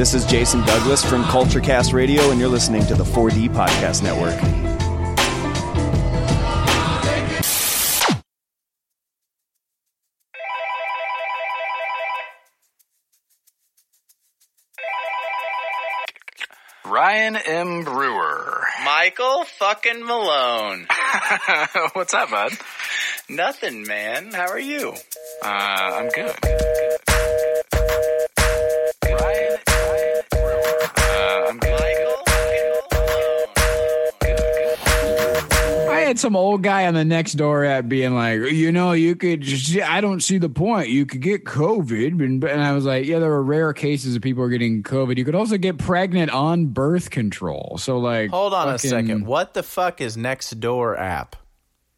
This is Jason Douglas from Culturecast Radio, and you're listening to the 4D Podcast Network. Ryan M. Brewer. Michael fucking Malone. What's up, bud? Nothing, man. How are you? Uh, I'm good. Ryan, Ryan had some old guy on the Nextdoor app being like, you know, you could just, I don't see the point. You could get COVID. And, and I was like, yeah, there are rare cases of people are getting COVID. You could also get pregnant on birth control. So, like, Hold on a second. What the fuck is Nextdoor app?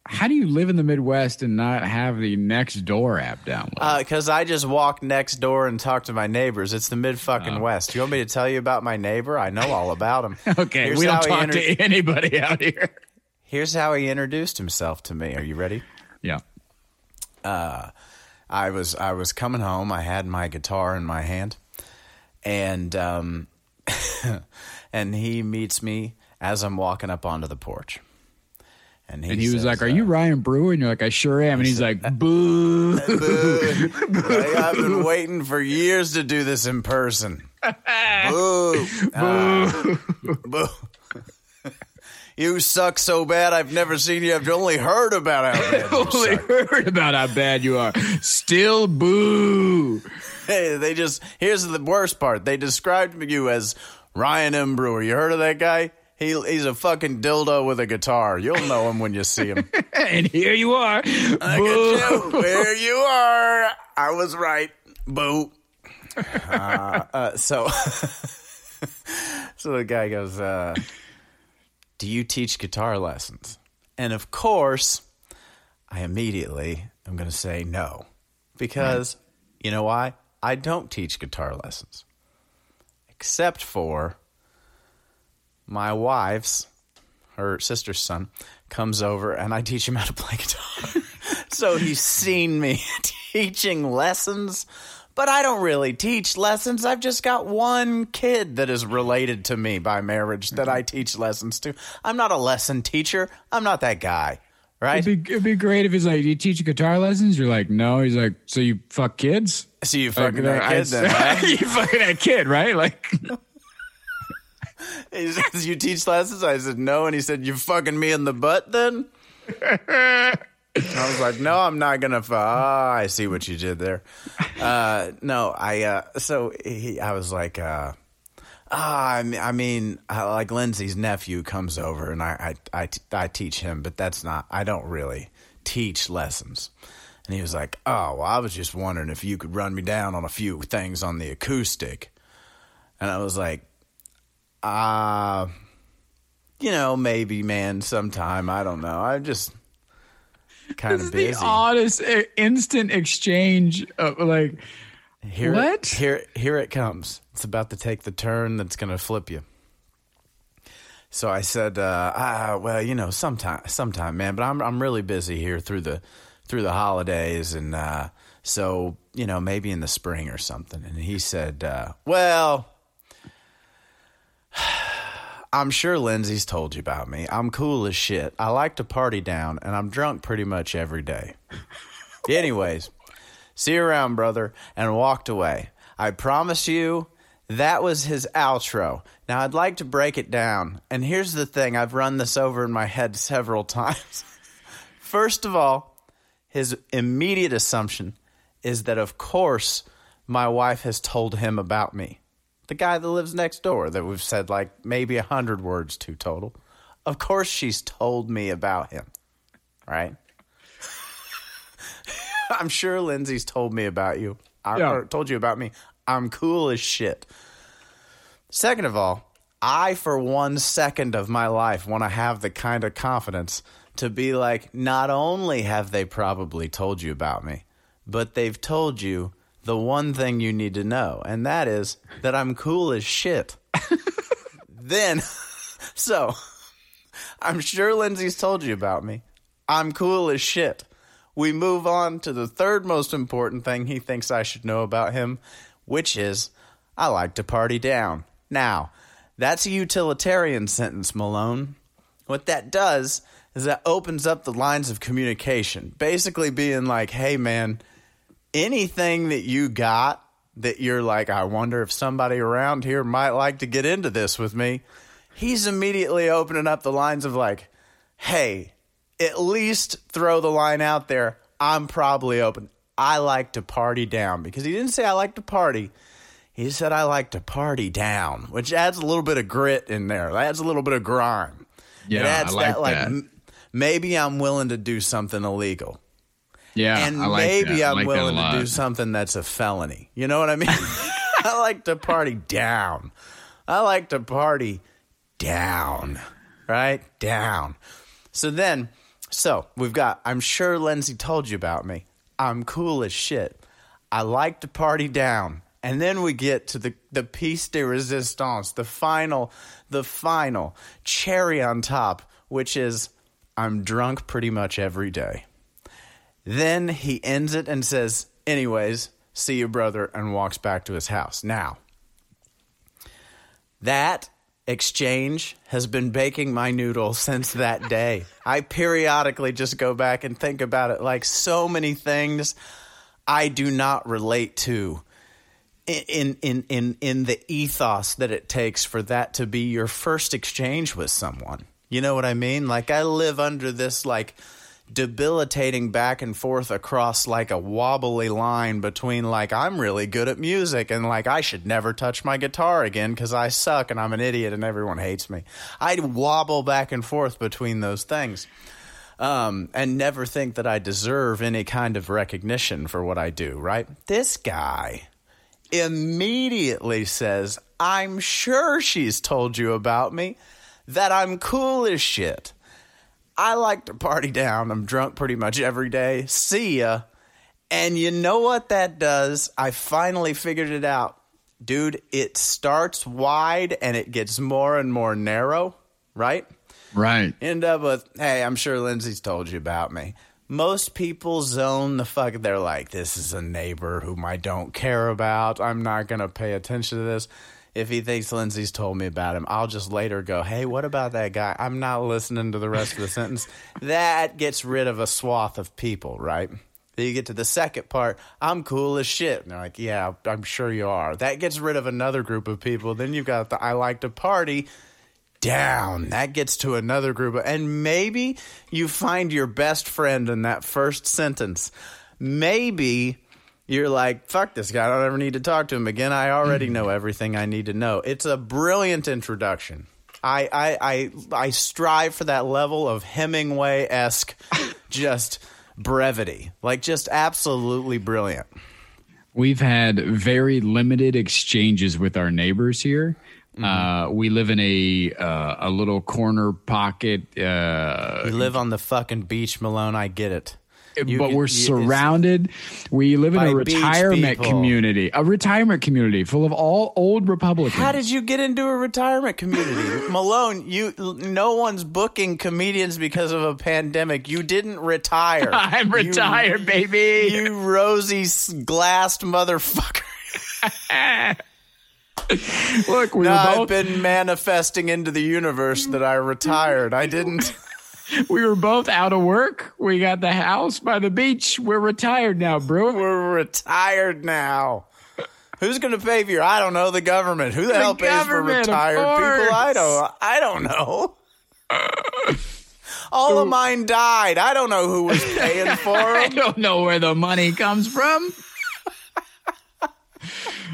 How do you live in the Midwest and not have the Nextdoor app downloaded? Because Uh, I just walk next door and talk to my neighbors. It's the mid fucking West. You want me to tell you about my neighbor? I know all about him. okay, here's we don't talk inter- to anybody out here. Here's how he introduced himself to me. Are you ready? Yeah. I was I was coming home. I had my guitar in my hand, and um, and he meets me as I'm walking up onto the porch. And he, And he was like, Are uh, you Ryan Brewer? And you're like, I sure am. And he's like, Boo. Like, I've been waiting for years to do this in person. Boo. Ah. Boo. You suck so bad I've never seen you. I've only heard about how bad you Only suck. heard about how bad you are. Still boo. Hey, they just here's the worst part. They described you as Ryan M. Brewer. You heard of that guy? He he's a fucking dildo with a guitar. You'll know him when you see him. And here you are. Look you. There you are. I was right. Boo. Uh, uh, so, so the guy goes, uh, "Do you teach guitar lessons?" And of course, I immediately am going to say no, because you know why? I don't teach guitar lessons, except for my wife's her sister's son comes over and I teach him how to play guitar. so he's seen me teaching lessons, but I don't really teach lessons. I've just got one kid that is related to me by marriage that I mm-hmm. teach lessons to. I'm not a lesson teacher. I'm not that guy, right? It'd be, it'd be great if he's like, you teach guitar lessons? You're like, No. He's like, So you fuck kids? So you Like, fucking that I- kid then, right? you fucking that kid, right? Like, He says, you teach lessons? I said, no. And he said, you fucking me in the butt then? I was like, no, I'm not to. Fu- ah, I see what you did there. Uh, no, I, uh, so he, I was like, uh, ah, I mean, I mean, like Lindsay's nephew comes over and I, I, I, I teach him, but that's not, I don't really teach lessons. And he was like, oh, well, I was just wondering if you could run me down on a few things on the acoustic. And I was like, uh, you know, maybe, man, sometime. I don't know. I'm just kind this of is the oddest uh, instant exchange of like, Here, What? Here, here it comes. It's about to take the turn that's going to flip you. So I said, uh, ah, well, you know, sometime, sometime, man. But I'm, I'm really busy here through the, through the holidays, and uh, so you know, maybe in the spring or something. And he said, uh, well. I'm sure Lindsay's told you about me. I'm cool as shit. I like to party down, and I'm drunk pretty much every day. Anyways, see you around, brother, and walked away. I promise you that was his outro. Now, I'd like to break it down. And here's the thing I've run this over in my head several times. First of all, his immediate assumption is that, of course, my wife has told him about me. The guy that lives next door that we've said like maybe a hundred words to total. Of course, she's told me about him, right? I'm sure Lindsay's told me about you. I Yeah. told you about me. I'm cool as shit. Second of all, I, for one second of my life, want to have the kind of confidence to be like, not only have they probably told you about me, but they've told you the one thing you need to know, and that is that I'm cool as shit. then, so, I'm sure Lindsay's told you about me. I'm cool as shit. We move on to the third most important thing he thinks I should know about him, which is I like to party down. Now, that's a utilitarian sentence, Malone. What that does is that opens up the lines of communication. Basically, being like, hey, man, anything that you got that you're like, I wonder if somebody around here might like to get into this with me, he's immediately opening up the lines of like, hey, at least throw the line out there. I'm probably open. I like to party down because he didn't say I like to party. He said I like to party down, which adds a little bit of grit in there. That adds a little bit of grime. Yeah, it adds I like that like that. m- maybe I'm willing to do something illegal. Yeah, and I like maybe that. I I'm like willing to do something that's a felony. You know what I mean? I like to party down. I like to party down. Right? Down. So then, so we've got, I'm sure Lindsay told you about me. I'm cool as shit. I like to party down. And then we get to the, the piece de resistance, the final, the final cherry on top, which is I'm drunk pretty much every day. Then he ends it and says, Anyways, see you, brother, and walks back to his house. Now, that exchange has been baking my noodle since that day. I periodically just go back and think about it like so many things I do not relate to in in in in the ethos that it takes for that to be your first exchange with someone. You know what I mean? Like I live under this like debilitating back and forth across like a wobbly line between like I'm really good at music and like I should never touch my guitar again cuz I suck and I'm an idiot and everyone hates me. I'd wobble back and forth between those things. Um, and never think that I deserve any kind of recognition for what I do, right? This guy immediately says, I'm sure she's told you about me, that I'm cool as shit. I like to party down. I'm drunk pretty much every day. See ya. And you know what that does? I finally figured it out. Dude, it starts wide and it gets more and more narrow, right? Right. End up with, hey, I'm sure Lindsay's told you about me. Most people zone the fuck. They're like, this is a neighbor whom I don't care about. I'm not going to pay attention to this. If he thinks Lindsay's told me about him, I'll just later go, hey, what about that guy? I'm not listening to the rest of the sentence. That gets rid of a swath of people, right? Then you get to the second part, I'm cool as shit. And they're like, yeah, I'm sure you are. That gets rid of another group of people. Then you've got the I like to party down. That gets to another group. And maybe you find your best friend in that first sentence. Maybe you're like, fuck this guy. I don't ever need to talk to him again. I already know everything I need to know. It's a brilliant introduction. I, I, I, I strive for that level of Hemingway esque just brevity. Like, just absolutely brilliant. We've had very limited exchanges with our neighbors here. Mm-hmm. Uh, we live in a uh, a little corner pocket, uh, You live on the fucking beach, Malone. I get it. You but we're you- surrounded. We live in a retirement community, a retirement community full of all old Republicans. How did you get into a retirement community, Malone? You, no one's booking comedians because of a pandemic. You didn't retire. I'm You- retired, baby. You, rosy glassed motherfucker. Look, we No, were I've been manifesting into the universe that I retired. I didn't. We were both out of work. We got the house by the beach. We're retired now, bro. We're retired now. Who's going to pay for your? I don't know. The government. Who the, hell pays for retired people? I don't. I don't know. All of mine died. I don't know who was paying for I don't know where the money comes from.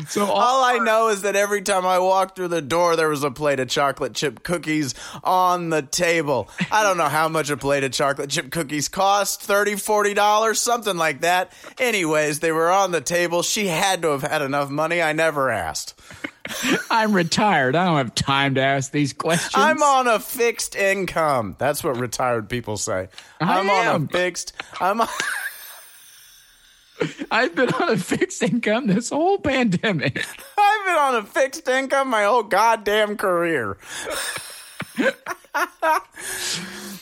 so all, All I know is that every time I walked through the door, there was a plate of chocolate chip cookies on the table. I don't know how much a plate of chocolate chip cookies cost $30, $40, something like that. Anyways, they were on the table. She had to have had enough money. I never asked. I'm retired. I don't have time to ask these questions. I'm on a fixed income. That's what retired people say. I I'm on a fixed. I'm. On, I've been on a fixed income this whole pandemic. I've been on a fixed income my whole goddamn career.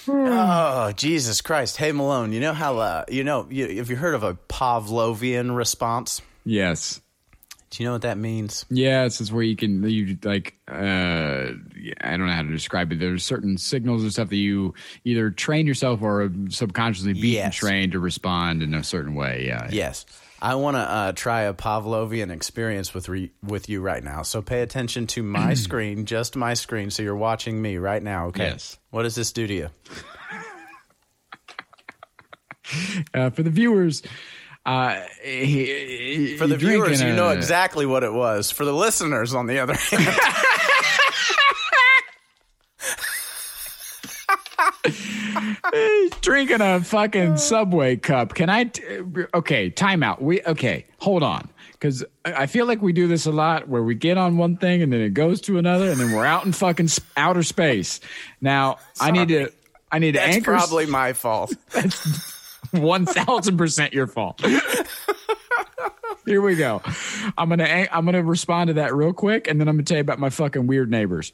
oh Jesus Christ! Hey Malone, you know how uh, you know you, have you heard of a Pavlovian response? Yes. Do you know what that means? Yeah, it's just where you can you like uh I don't know how to describe it. There's certain signals and stuff that you either train yourself or subconsciously and Yes. train to respond in a certain way. Yeah. Yes. I want to uh, try a Pavlovian experience with re- with you right now. So pay attention to my screen, just my screen. So you're watching me right now. Okay. Yes. What does this do to you? Uh, for the viewers, uh, he, For the viewers, you know exactly what it was. For the listeners, on the other hand, drinking a fucking Subway cup. Can I? T- okay, timeout. We okay. Hold on, because I feel like we do this a lot, where we get on one thing and then it goes to another, and then we're out in fucking outer space. Now I need to. I need to that's anchor. probably my fault. one thousand percent your fault. Here we go. I'm gonna I'm gonna respond to that real quick, and then I'm gonna tell you about my fucking weird neighbors.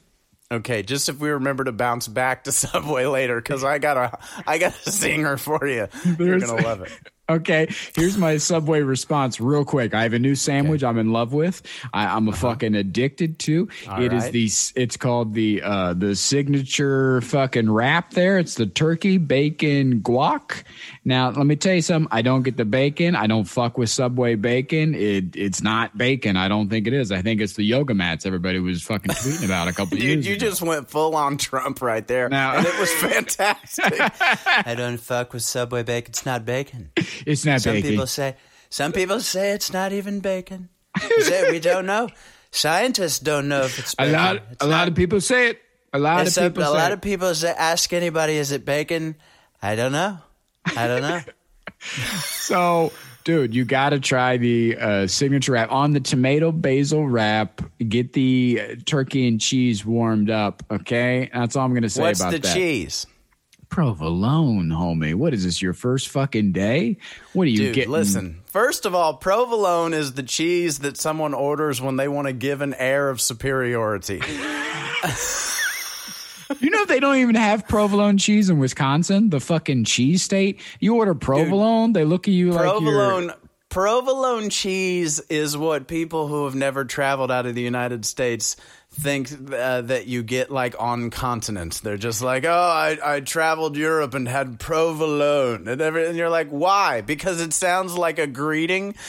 Okay, just if we remember to bounce back to Subway later, because I got a I got a singer for you. You're gonna love it. Okay, here's my Subway response, real quick. I have a new sandwich I'm in love with. I, I'm a fucking addicted to. It is right. the. It's called the uh, the signature fucking wrap. There, it's the turkey bacon guac. Now, let me tell you something. I don't get the bacon. I don't fuck with Subway bacon. It it's not bacon. I don't think it is. I think it's the yoga mats everybody was fucking tweeting about a couple Dude, years you ago. just went full on Trump right there, Now- and it was fantastic. I don't fuck with Subway bacon. It's not bacon. It's not Some bacon. people say some people say it's not even bacon. We don't know. Scientists don't know if it's bacon. a lot It's a lot of people say it. A lot of people a lot it. of people say, ask anybody, is it bacon? I don't know. I don't know. So, dude, you got to try the uh, signature wrap on the tomato basil wrap. Get the uh, turkey and cheese warmed up. Okay, that's all I'm gonna say What's about the that. cheese? Provolone, homie. What is this? Your first fucking day? What are you Dude, getting? listen. First of all, provolone is the cheese that someone orders when they want to give an air of superiority. You know they don't even have provolone cheese in Wisconsin, the fucking cheese state. You order provolone, they look at you like provolone provolone cheese is what people who have never traveled out of the United States think uh, that you get like on continents. They're just like, "Oh, I, I traveled Europe and had provolone," and, every, and you're like, "Why?" Because it sounds like a greeting.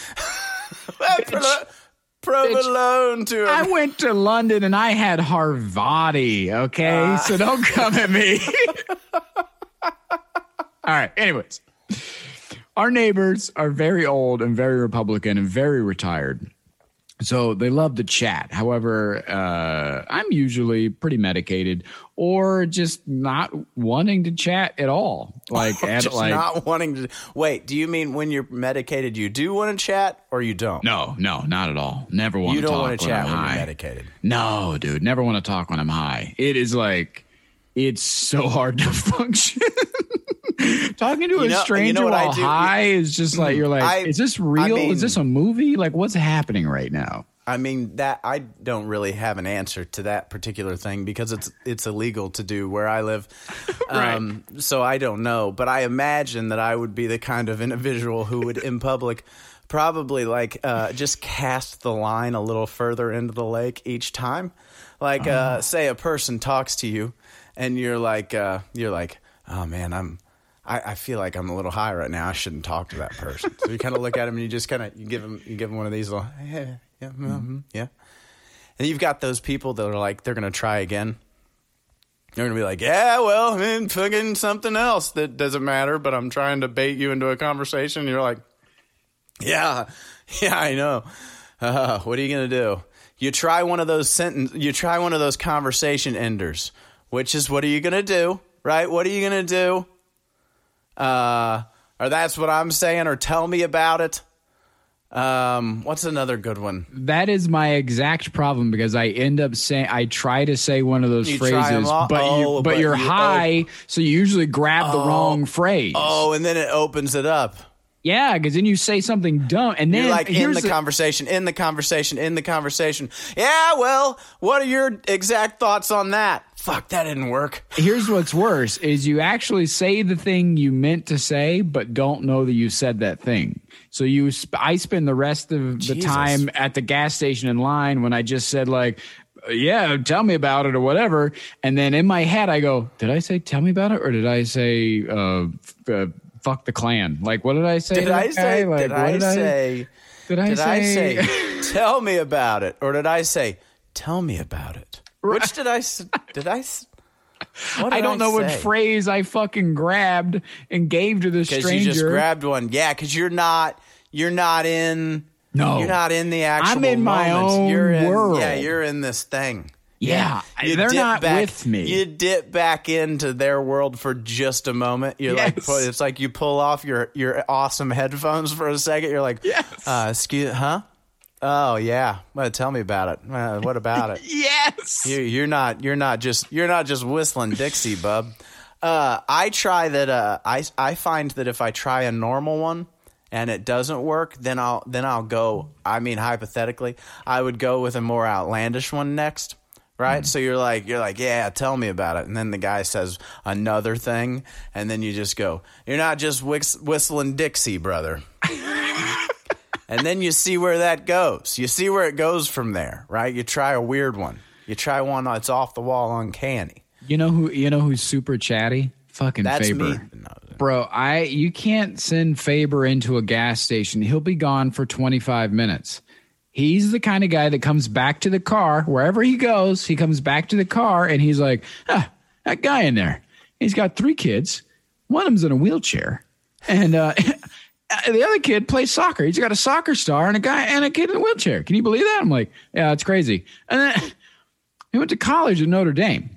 provolone to I went to London and I had Havarti. Okay, Ah. so don't come at me. All right. Anyways, our neighbors are very old and very Republican and very retired. So they love to chat. However, uh, I'm usually pretty medicated or just not wanting to chat at all. Like, at, Just like not wanting to. Wait, do you mean when you're medicated, you do want to chat, or you don't? no, no, not at all. Never want you to don't talk want to chat I'm when high. you're medicated. No, dude, never want to talk when I'm high. It is like it's so hard to function. Talking to You a know- you stranger know what while high is just like you're like, I- is this I real? mean- is this a movie? Like, what's happening right now? I mean that I don't really have an answer to that particular thing because it's it's illegal to do where I live. Um, so I don't know, but I imagine that I would be the kind of individual who would in public probably like uh, just cast the line a little further into the lake each time. Like uh, say a person talks to you and you're like uh, you're like, "Oh man, I'm I, I feel like I'm a little high right now. I shouldn't talk to that person. So you kind of look at him and you just kind of you give him you give him one of these little yeah yeah mhm, yeah. And you've got those people that are like they're gonna try again. They're gonna be like, yeah, well, I'm mean, fucking something else that doesn't matter, but I'm trying to bait you into a conversation. And you're like, yeah, yeah, I know. Uh, what are you gonna do? You try one of those sentence. You try one of those conversation enders, which is what are you gonna do? Right? What are you gonna do? Uh, or that's what I'm saying. Or tell me about it. Um, what's another good one? That is my exact problem because I end up saying I try to say one of those You phrases, all- but you oh, but, but you're you- high, so you usually grab the wrong phrase. Oh, and then it opens it up. yeah, because then you say something dumb, and then You're like in the the- conversation, in the conversation, in the conversation. Yeah, well, what are your exact thoughts on that? Fuck, that didn't work. here's what's worse is you actually say the thing you meant to say but don't know that you said that thing So you, sp- I spend the rest of the time at the gas station in line when I just said like, yeah, tell me about it or whatever. And then in my head, I go, did I say tell me about it or did I say uh, f- uh, fuck the Klan? Like, what did I say? Did I say? Like, did what I did say? Did I Did I say? say? Tell me about it, or did I say? Tell me about it. Which did I? s- Did I? s- What I don't know what phrase I fucking grabbed and gave to the Because stranger. you just grabbed one. Yeah, because you're not. You're not in. No. you're not in the actual. I'm in my moments. own you're in, world. Yeah, you're in this thing. yeah, You they're dip not back- with me. You dip back into their world for just a moment. You're like, it's like you pull off your your awesome headphones for a second. You're like, Yes. uh, excuse, huh? Oh yeah. Well, tell me about it. Uh, what about it? yes. You, you're not. You're not just. You're not just whistling Dixie, bub. Uh, I try that. Uh, I I find that if I try a normal one and it doesn't work, then I'll then I'll go. I mean, hypothetically, I would go with a more outlandish one next. Right, so you're like you're like yeah, tell me about it, and then the guy says another thing, and then you just go, you're not just whis- whistling Dixie, brother, and then you see where that goes. You see where it goes from there, right? You try a weird one. You try one that's off the wall, uncanny. You know who? You know who's super chatty? Fucking That's Faber. me. Bro, I you can't send Faber into a gas station. He'll be gone for 25 minutes. He's the kind of guy that comes back to the car wherever he goes. He comes back to the car and he's like, ah, that guy in there. He's got three kids. One of them's in a wheelchair, and uh, the other kid plays soccer. He's got a soccer star and a guy and a kid in a wheelchair. Can you believe that? I'm like, yeah, it's crazy. And then he went to college at Notre Dame.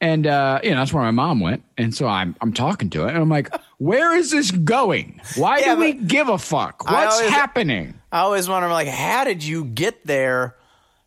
And uh, you know that's where my mom went, and so I'm I'm talking to it, and I'm like, "Where is this going? Why Yeah, do we give a fuck? I What's always- happening?" I always wonder, like, how did you get there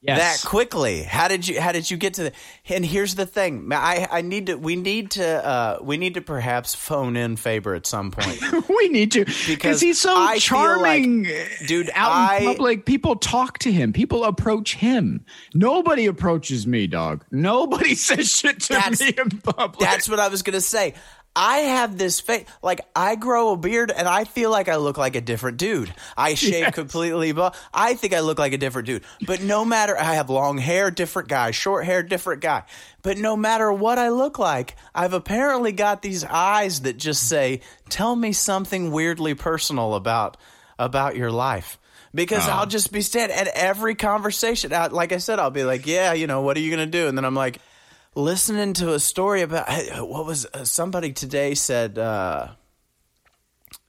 Yes. that quickly? How did you? How did you get to the? And here's the thing, I I need to. We need to. Uh, we need to perhaps phone in Faber at some point. we need to Because he's so I feel like- charming, dude, Out I- in public, people talk to him. People approach him. Nobody approaches me, dog. Nobody says shit to me in public. That's what I was gonna say. I have this face, like I grow a beard, and I feel like I look like a different dude. I shave completely, but I think I look like a different dude. But no matter, I have long hair, different guy, short hair, different guy. But no matter what I look like, I've apparently got these eyes that just say, "Tell me something weirdly personal about about your life." Because uh-huh. I'll just be standing at every conversation. I, like I said, I'll be like, "Yeah, you know, what are you gonna do?" And then I'm like, listening to a story about what was uh, somebody today said uh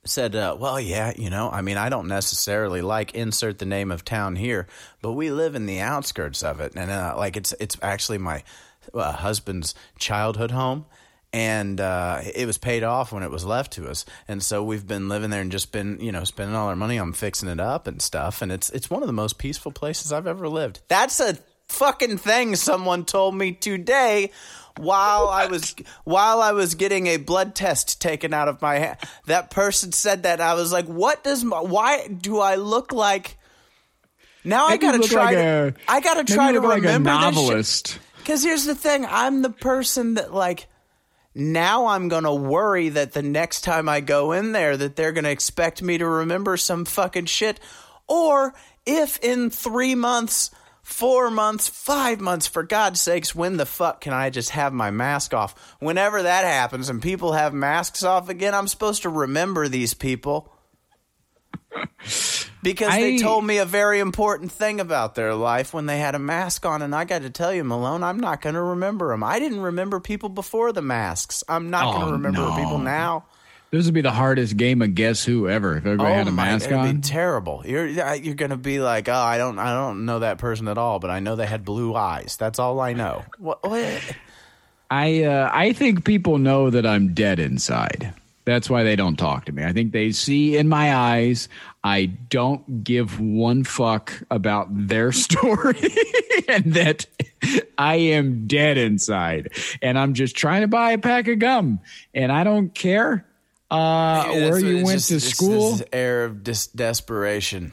said uh, well yeah you know i mean i don't necessarily like insert the name of town here but we live in the outskirts of it and uh, like it's it's actually my uh, husband's childhood home and uh, it was paid off when it was left to us, and so we've been living there and just been, you know, spending all our money on fixing it up and stuff. And it's it's one of the most peaceful places I've ever lived. That's a fucking thing someone told me today while I was while I was getting a blood test taken out of my hand. That person said that I was like, "What does my, why do I look like?" Now I gotta try. like to, a- I gotta try to like remember this shit. novelist. Because here's the thing I'm the person that, like, now I'm to worry that the next time I go in there that they're to expect me to remember some fucking shit. Or if in three months, four months, five months, for God's sakes, when the fuck can I just have my mask off? Whenever that happens and people have masks off again, I'm supposed to remember these people. Because they told me a very important thing about their life when they had a mask on, and I got to tell you, Malone, I'm not going to remember them. I didn't remember people before the masks. I'm not going Oh, to remember no. people now. This would be the hardest game of Guess Who ever if everybody had a Oh my, mask it'd on. be terrible. You're you're going to be like, oh, I don't I don't know that person at all, but I know they had blue eyes. That's all I know. What? what? I uh, I think people know that I'm dead inside. That's why they don't talk to me. I think they see in my eyes I don't give one fuck about their story and that I am dead inside and I'm just trying to buy a pack of gum and I don't care uh, Maybe where you went just- to school. This air of dis- desperation.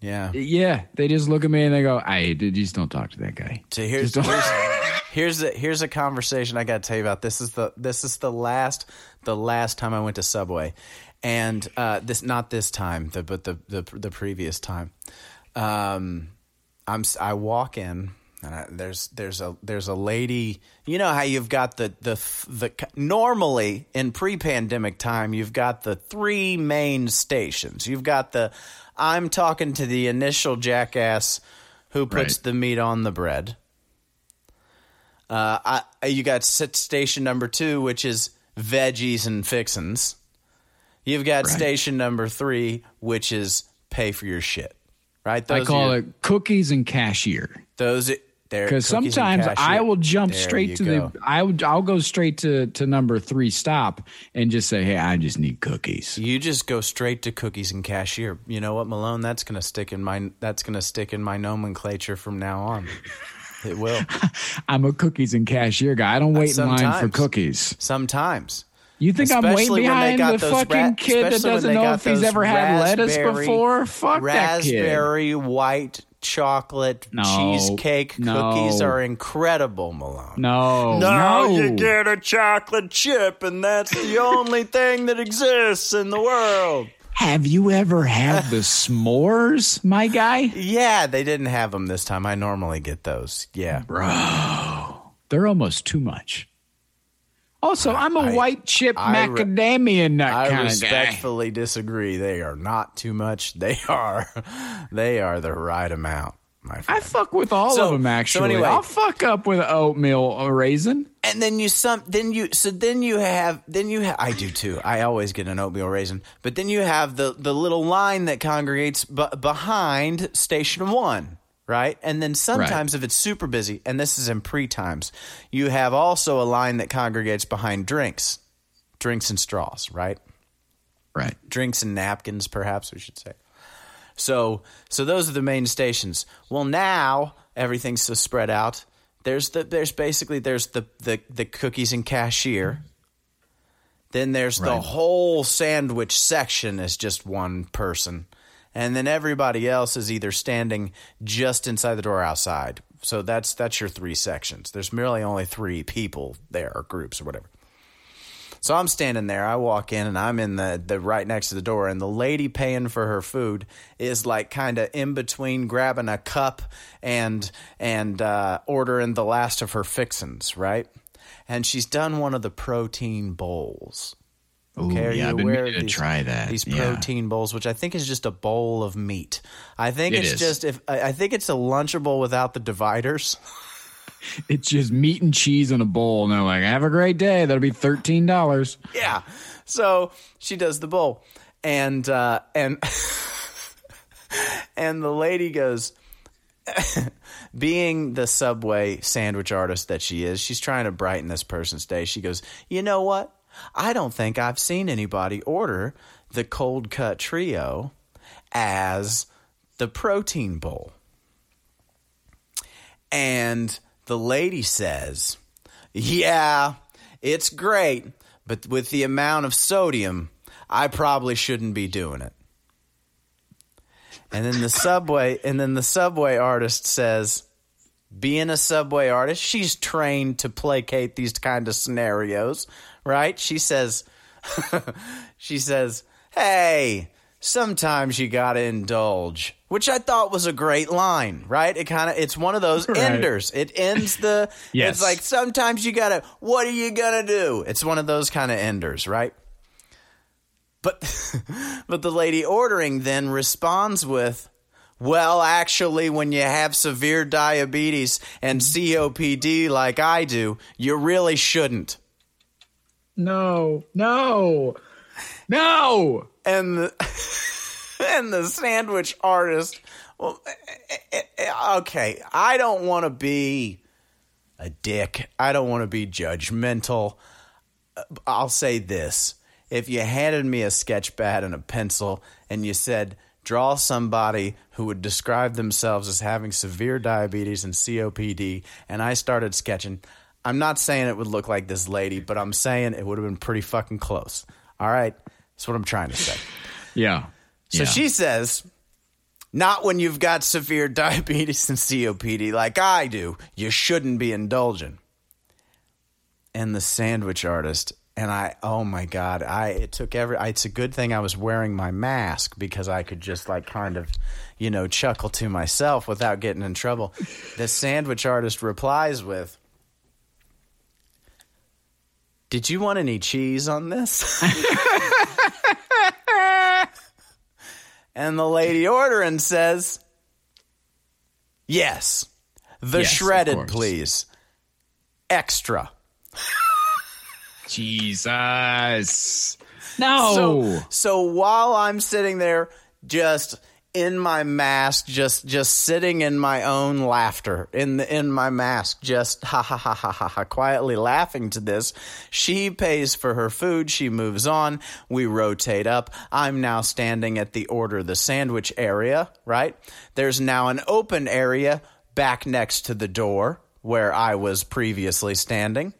Yeah. yeah, they just look at me and they go, "I just don't talk to that guy." So here's here's here's a here's a conversation I got to tell you about. This is the this is the last the last time I went to Subway, and uh, this not this time, the, but the, the the previous time. Um, I'm I walk in and I, there's there's a there's a lady. You know how you've got the the the normally in pre-pandemic time you've got the three main stations. You've got the I'm talking to the initial jackass who puts Right. the meat on the bread. Uh, I, you got station number two, which is veggies and fixins. You've got Right. station number three, which is pay for your shit. Right? I call your- it cookies and cashier. those. Because sometimes I will jump There straight to go. the I would I'll go straight to to number three stop and just say, hey, I just need cookies. You just go straight to cookies and cashier. You know what, Malone? That's gonna stick in my. That's gonna stick in my nomenclature from now on. It will. I'm a cookies and cashier guy. I don't wait in line for cookies. Sometimes. You think I'm Especially waiting when behind the fucking ra- kid that doesn't know if he's ever had lettuce before? Fuck that kid. Raspberry white chocolate No, cheesecake no. cookies are incredible, Malone. No, No, no. you get a chocolate chip, and that's the only thing that exists in the world. Have you ever had the s'mores, my guy? Yeah, they didn't have them this time. I normally get those. Yeah. Bro, they're almost too much. Also, I'm a I- white chip I macadamia nut I kind of guy. I respectfully disagree. They are not too much. They are, they are the right amount, my I fuck with all So- of them so actually. anyway- I'll fuck up with oatmeal uh, raisin. and then you some, then you, so then you have, then you. I do too. I always get an oatmeal raisin, but then you have the the little line that congregates b- behind station one. Right. And then sometimes if it's super busy, and this is in pre times, you have also a line that congregates behind drinks, drinks and straws, right? Right. drinks and napkins, perhaps we should say. So, so those are the main stations. Well, now everything's so spread out. There's the there's basically there's the the, the cookies and cashier. Then there's the whole sandwich section is just one person. And then everybody else is either standing just inside the door or outside. So that's that's your three sections. There's merely only three people there or groups or whatever. So I'm standing there. I walk in and I'm in the, the right next to the door, and the lady paying for her food is like kind of in between grabbing a cup and and uh, ordering the last of her fixins, right? And she's done one of the protein bowls. Okay, Ooh, are yeah, you I've been aware of to these, try that. These Yeah. protein bowls, which I think is just a bowl of meat. I think It it's is. just if I I think it's a lunchable without the dividers. It's just meat and cheese in a bowl, and they're like, "Have a great day." That'll be thirteen dollars. Yeah. So she does the bowl, and uh, and and the lady goes, being the subway sandwich artist that she is, she's trying to brighten this person's day. She goes, you know what? I don't think I've seen anybody order the cold cut trio as the protein bowl. And the lady says, Yeah, it's great, but with the amount of sodium, I probably shouldn't be doing it. And then the subway and then the subway artist says, being a subway artist, she's trained to placate these kind of scenarios, right? She says she says, "Hey, sometimes you got to indulge." Which I thought was a great line, right? It kind of it's one of those Right. enders. It ends the Yes. it's like sometimes you got to what are you going to do? It's one of those kind of enders, right? But but the lady ordering then responds with well, actually, when you have severe diabetes and COPD like I do, you really shouldn't. No, no, no. And the, and the sandwich artist, well, eh, eh, eh, okay, I don't want to be a dick. I don't want to be judgmental. Uh, I'll say this. If you handed me a sketch pad and a pencil and you said, draw somebody who would describe themselves as having severe diabetes and COPD, and I started sketching, I'm not saying it would look like this lady, but I'm saying it would have been pretty fucking close. All right? That's what I'm trying to say. Yeah. So Yeah. she says, not when you've got severe diabetes and COPD like I do. You shouldn't be indulgent. And the sandwich artist and I oh my god, I it took every. It's a good thing I was wearing my mask because I could just like kind of, you know, chuckle to myself without getting in trouble. The sandwich artist replies with. Did you want any cheese on this? and the lady ordering says, Yes. The Yes, shredded, course. please. Extra. Jesus. No. So, so while I'm sitting there just in my mask, just just sitting in my own laughter, in the, in my mask, just ha ha ha ha ha ha, quietly laughing to this, she pays for her food. She moves on. We rotate up. I'm now standing at the order the sandwich area. Right there's now an open area back next to the door where I was previously standing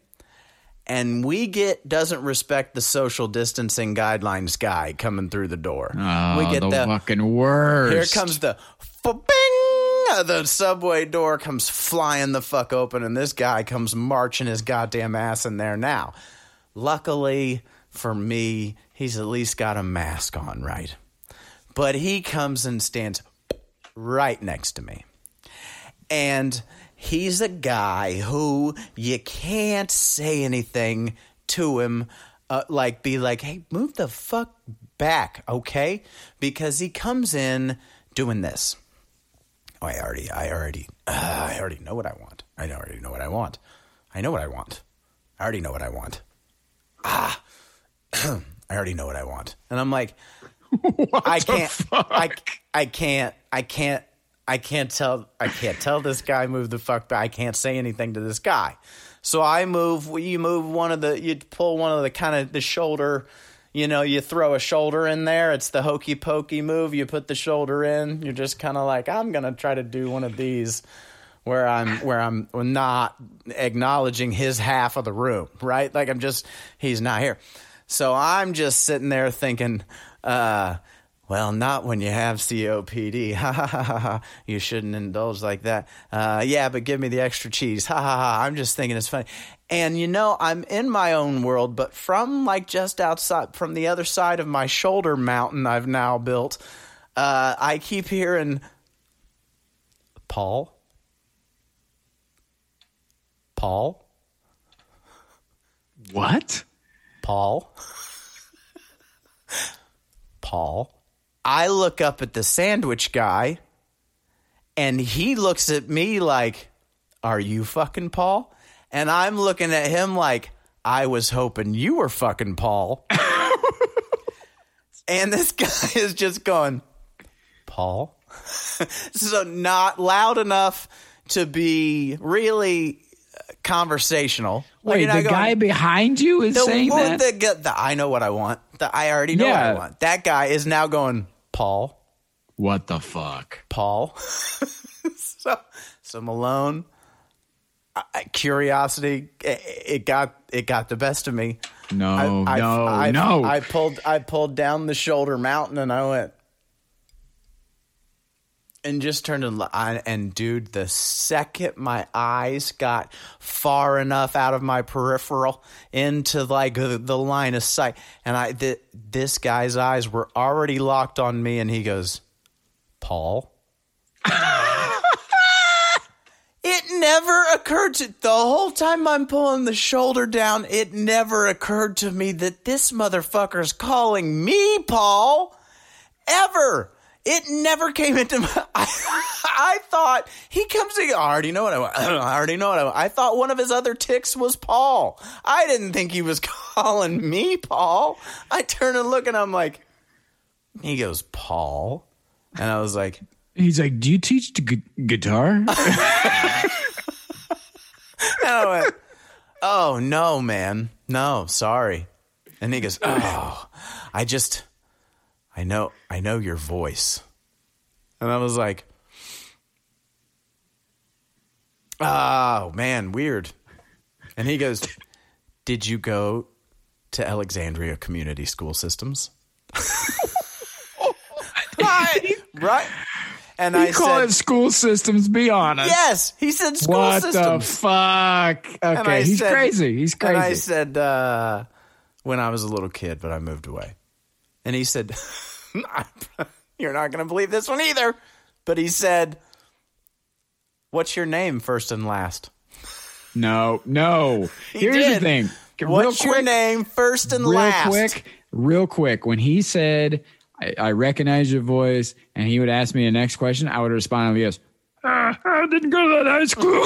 and we get doesn't respect the social distancing guidelines guy coming through the door. oh, we get the, the, fucking worst. here comes the bing. Uh, the subway door comes flying the fuck open, and this guy comes marching his goddamn ass in there. Now, luckily for me, he's at least got a mask on, right? But he comes and stands right next to me and he's a guy who you can't say anything to him uh, like be like hey move the fuck back okay because he comes in doing this oh i already i already uh, i already know what i want i already know what i want i know what i want i already know what i want ah i already know what i want and i'm like I can't. I, I can't. I can't. I can't tell. I can't tell this guy move the fuck back. I can't say anything to this guy. So I move. You move one of the. You pull one of the kind of the shoulder. You know, you throw a shoulder in there. It's the hokey pokey move. You put the shoulder in. You're just kind of like, I'm gonna try to do one of these, where I'm where I'm not acknowledging his half of the room, right? Like I'm just he's not here. So I'm just sitting there thinking, uh, well, not when you have COPD. Ha ha ha ha ha. You shouldn't indulge like that. Uh, yeah, but give me the extra cheese. Ha ha ha. I'm just thinking it's funny. And you know, I'm in my own world, but from like just outside, from the other side of my shoulder mountain I've now built, uh, I keep hearing, Paul? Paul? what? Paul. Paul. I look up at the sandwich guy and he looks at me like, Are you fucking Paul? And I'm looking at him like, I was hoping you were fucking Paul. and this guy is just going, Paul? so, not loud enough to be really uh, conversational. Like, Wait, you're the going- guy behind you is the, saying one that? that- the- I know what I want. The, I already know what I want. That guy is now going, Paul, What the fuck? Paul. so, so Malone, I, curiosity, it, it got it got the best of me. No, I, no, I, no. I pulled I pulled down the shoulder mountain and I went. And just turned and, and dude, the second my eyes got far enough out of my peripheral into like the, the line of sight, and I th- this guy's eyes were already locked on me, and he goes, "Paul." It never occurred to the whole time I'm pulling the shoulder down. It never occurred to me that this motherfucker's calling me Paul. Ever. It never came into my. I, I thought he comes in. I already know what I want. I already know what I want. I thought one of his other ticks was Paul. I didn't think he was calling me Paul. I turn and look and I'm like, he goes, Paul. And I was like, He's like, "Do you teach gu- guitar?" And I went, Oh, no, man. No, sorry. And he goes, Oh, I just, I know, I know your voice. And I was like, Oh, man, weird. And he goes, Did you go to Alexandria Community School Systems? right. Right. And I call said, it school systems. Be honest. Yes. He said school What systems. the fuck? Okay, he's said- crazy. He's And I said, uh, when I was a little kid, but I moved away. And he said, You're not going to believe this one either. But he said, What's your name, first and last? No, no. He Here's did. the thing. Real What's your name, first and real last? Real quick, real quick. When he said, I, I recognize your voice, and he would ask me the next question, I would respond with yes. Uh, I didn't go to that high school.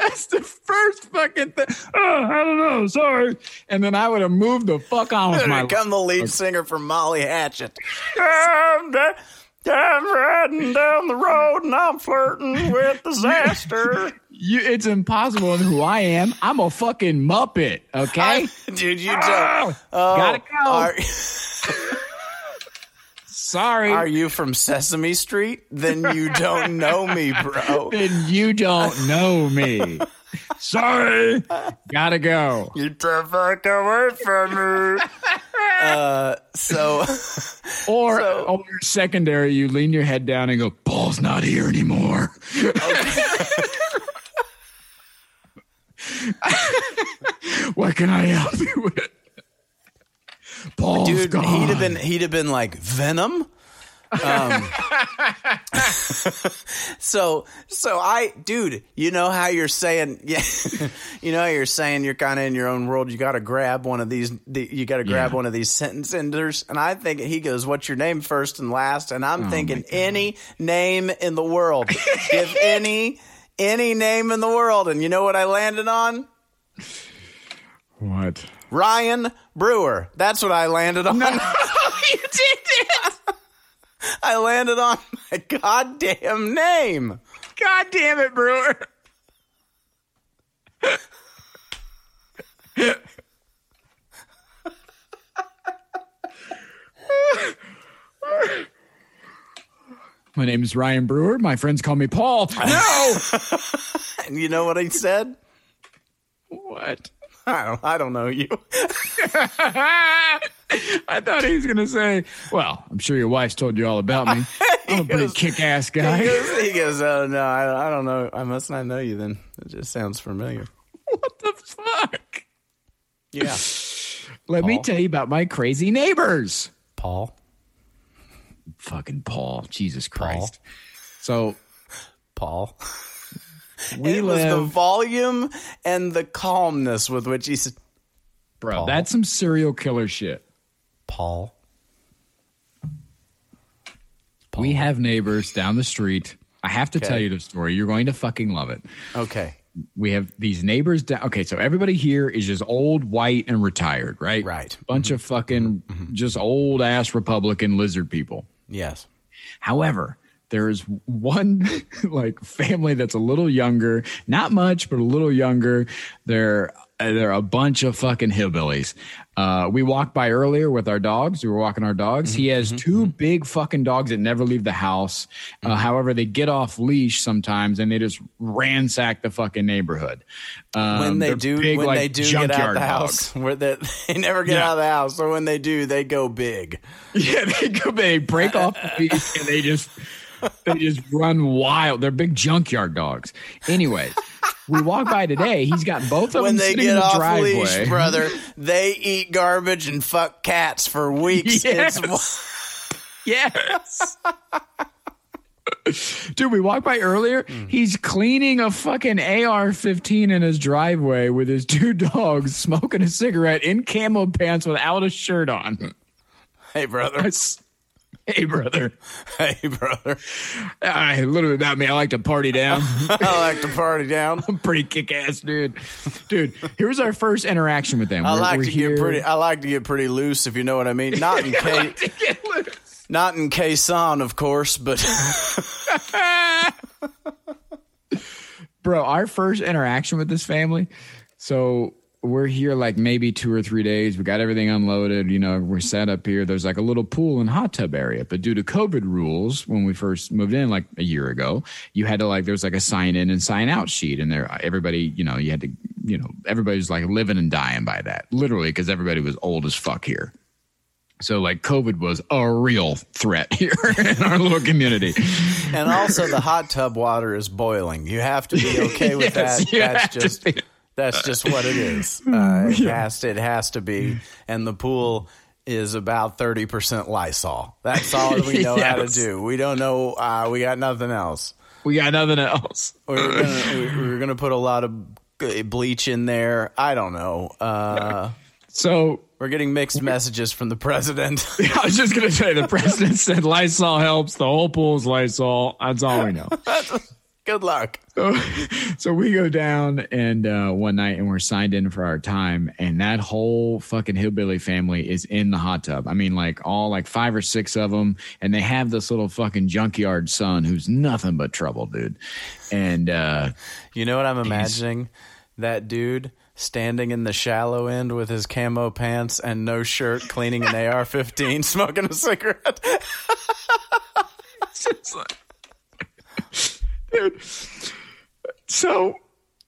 That's the first fucking thing. Oh, I don't know. Sorry. And then I would have moved the fuck on with my Here come the lead singer for Molly Hatchet. I'm, da- I'm riding down the road and I'm flirting with disaster. You, it's impossible in who I am. I'm a fucking muppet. Okay, Dude, you don't. Ah! Oh, Oh, gotta go. Sorry. are you from Sesame Street? Then you don't know me, bro. then you don't know me. Sorry. Gotta go. You the fuck away from me. Uh, so Or, So- or secondary, you lean your head down and go, Paul's not here anymore. what can I help you with? Paul's dude, gone. he'd have been he'd have been like Venom. Um, so so I dude, you know how you're saying yeah, you know how you're saying you're kind of in your own world. You got to grab one of these. The, you got to grab Yeah. one of these sentence enders. And I think he goes, "What's your name first and last? And Oh I'm thinking any name in the world. Give any any name in the world. And you know what I landed on? What? Ryan Brewer. That's what I landed on. No. you did it. I landed on my goddamn name. God damn it, Brewer. My name is Ryan Brewer. My friends call me Paul. No. And you know what I said? what? I don't, I don't know you. I thought he was going to say, Well, I'm sure your wife's told you all about me. I'm a pretty kick ass He guy. goes, he goes, oh no, I, I don't know. I must not know you then. It just sounds familiar. what the fuck? Yeah. Let me tell you about my crazy neighbors. Paul. Fucking Paul. Jesus Christ. So Paul. We it was the volume and the calmness with which he said, Bro, Paul. that's some serial killer shit. Paul. Paul. We have neighbors down the street. I have to Okay. tell you the story. You're going to fucking love it. Okay. We have these neighbors down. Okay, so everybody here is just old, white, and retired, right? Right. Mm-hmm. Bunch of fucking just old ass Republican lizard people. Yes. However, there's one like family that's a little younger, not much, but a little younger. They're they're a bunch of fucking hillbillies. Uh, we walked by earlier with our dogs. We were walking our dogs. he has two big fucking dogs that never leave the house. Uh, however, they get off leash sometimes and they just ransack the fucking neighborhood. Um, When they do, big, when like, they do get out junkyard the dogs. house, where they, they never get Yeah. out of the house. So when they do, they go big. Yeah, they go, they break off the leash and they just they just run wild. They're big junkyard dogs. Anyway, we walk by today. He's got both of when them they sitting get in the off driveway. leash, brother, they eat garbage and fuck cats for weeks. Yes. It's Yes. Dude, we walked by earlier. Hmm. He's cleaning a fucking AR 15 in his driveway with his two dogs, smoking a cigarette in camo pants without a shirt on. hey, brother. Hey, brother. Hey, brother. Uh, a little bit about me. I like to party down. I like to party down. I'm pretty kick ass, dude. Dude, here's our first interaction with them. I We're- like we're to here- get pretty. I like to get pretty loose, if you know what I mean. Not in K, not in Quezon, of course, but Bro, our first interaction with this family. So we're here like maybe two or three days. We got everything unloaded. You know, we're set up here. There's like a little pool and hot tub area. But due to COVID rules, when we first moved in like a year ago, you had to like, there was like a sign in and sign out sheet. And there, everybody, you know, you had to, you know, everybody's like living and dying by that, literally, because everybody was old as fuck here. So like COVID was a real threat here in our little community. and also the hot tub water is boiling. You have to be okay with Yes, that. That's just be- That's just what it is. Uh, it has to, it has to be, and the pool is about thirty percent Lysol. That's all we know how to do. We don't know. Uh, we got nothing else. We got nothing else. We're gonna, we- we're gonna put a lot of bleach in there. I don't know. Uh, So we're getting mixed messages from the president. I was just gonna say the president said Lysol helps. The whole pool's Lysol. That's all we know. Good luck. So, so we go down and uh, one night and we're signed in for our time, and that whole fucking hillbilly family is in the hot tub. I mean, like all like five or six of them, and they have this little fucking junkyard son who's nothing but trouble, dude. And uh, You know what I'm imagining? That dude standing in the shallow end with his camo pants and no shirt, cleaning an AR-15, smoking a cigarette. it's just like- dude. So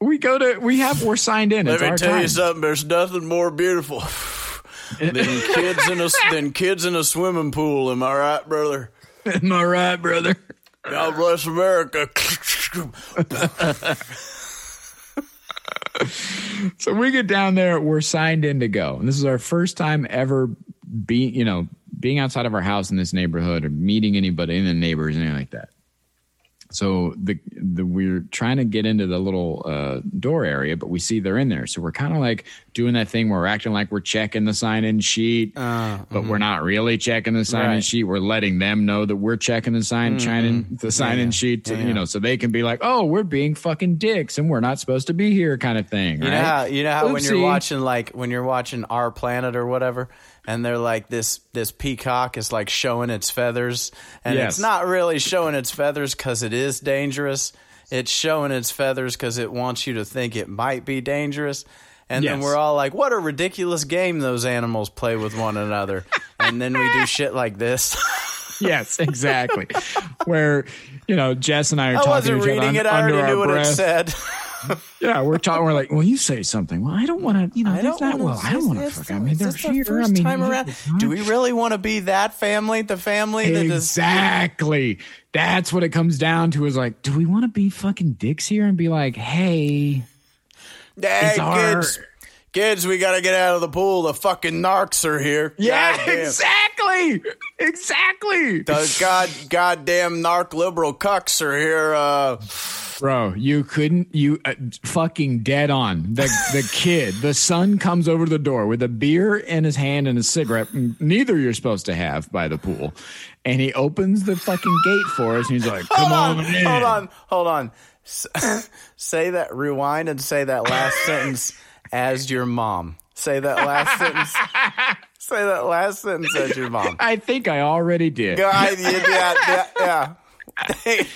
we go to we have we're signed in. Let it's me tell time. you something. There's nothing more beautiful than kids in a than kids in a swimming pool. Am I right, brother? Am I right, brother? God bless America. So we get down there, we're signed in to go. And this is our first time ever being, you know, being outside of our house in this neighborhood or meeting anybody, in the neighbors, anything like that. So the the we're trying to get into the little uh, door area, but we see they're in there. So we're kind of like doing that thing where we're acting like we're checking the sign in sheet, ah, but we're mm-hmm. not really checking the sign in Right. sheet. We're letting them know that we're checking the sign, mm-hmm. sign the sign in sheet, to, you know, so they can be like, "Oh, we're being fucking dicks, and we're not supposed to be here," kind of thing. You know how you know how when you're watching like when you're watching Our Planet or whatever, and they're like this this peacock is like showing its feathers, and Yes. it's not really showing its feathers because it is dangerous. It's showing its feathers because it wants you to think it might be dangerous. And then we're all like, "What a ridiculous game those animals play with one another." and then we do shit like this. yes, exactly. Where you know Jess and I are I talking wasn't to each other reading un- it. I already knew what it said. Yeah, we're talking. We're like, well, you say something. Well, I don't want to. You know, I don't wanna- well. I don't want to. Fuck. I mean, they're here. First I mean, time around. Do we really want to be that family? The family that is Exactly. That's what it comes down to. Is like, do we want to be fucking dicks here and be like, hey, Hey, our- kids, kids, we gotta get out of the pool. The fucking narcs are here. yeah, Goddamn. exactly, exactly, The god, goddamn narc liberal cucks are here. Uh, bro. You couldn't. You uh, fucking dead on. The the kid, the son comes over the door with a beer in his hand and a cigarette. Neither you're supposed to have by the pool, and he opens the fucking gate for us. And he's like, "Come hold on, on, in." hold on, hold on. Say that. Rewind and say that last sentence as your mom. Say that last sentence. Say that last sentence as your mom. I think I already did. God, yeah, yeah, yeah.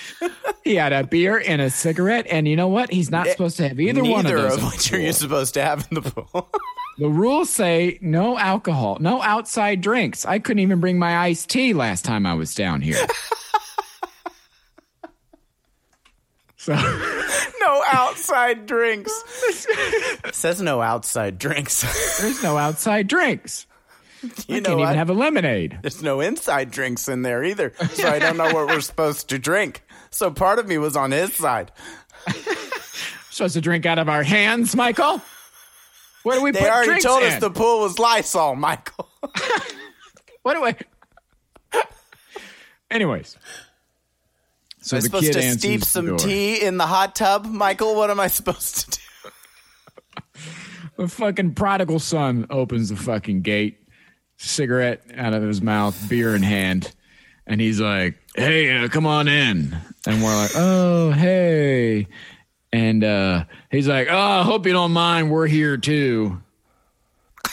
He had a beer and a cigarette, and you know what? He's not supposed to have either one of those. of which are you supposed to have in the pool. The rules say no alcohol, no outside drinks. I couldn't even bring my iced tea last time I was down here. so no outside drinks. Says no outside drinks. there's no outside drinks. you I know can't what? even have a lemonade. There's no inside drinks in there either, so I don't know what we're supposed to drink. So part of me was on his side. Supposed to drink out of our hands, Michael. Where do we They put already told in? us the pool was Lysol, Michael. What do I? Anyways, so Am I supposed to steep some tea in the hot tub, Michael? What am I supposed to do? The fucking prodigal son opens the fucking gate, cigarette out of his mouth, beer in hand, and he's like, "Hey, uh, come on in." And we're like, "Oh, hey." And uh, he's like, "Oh, I hope you don't mind. We're here too."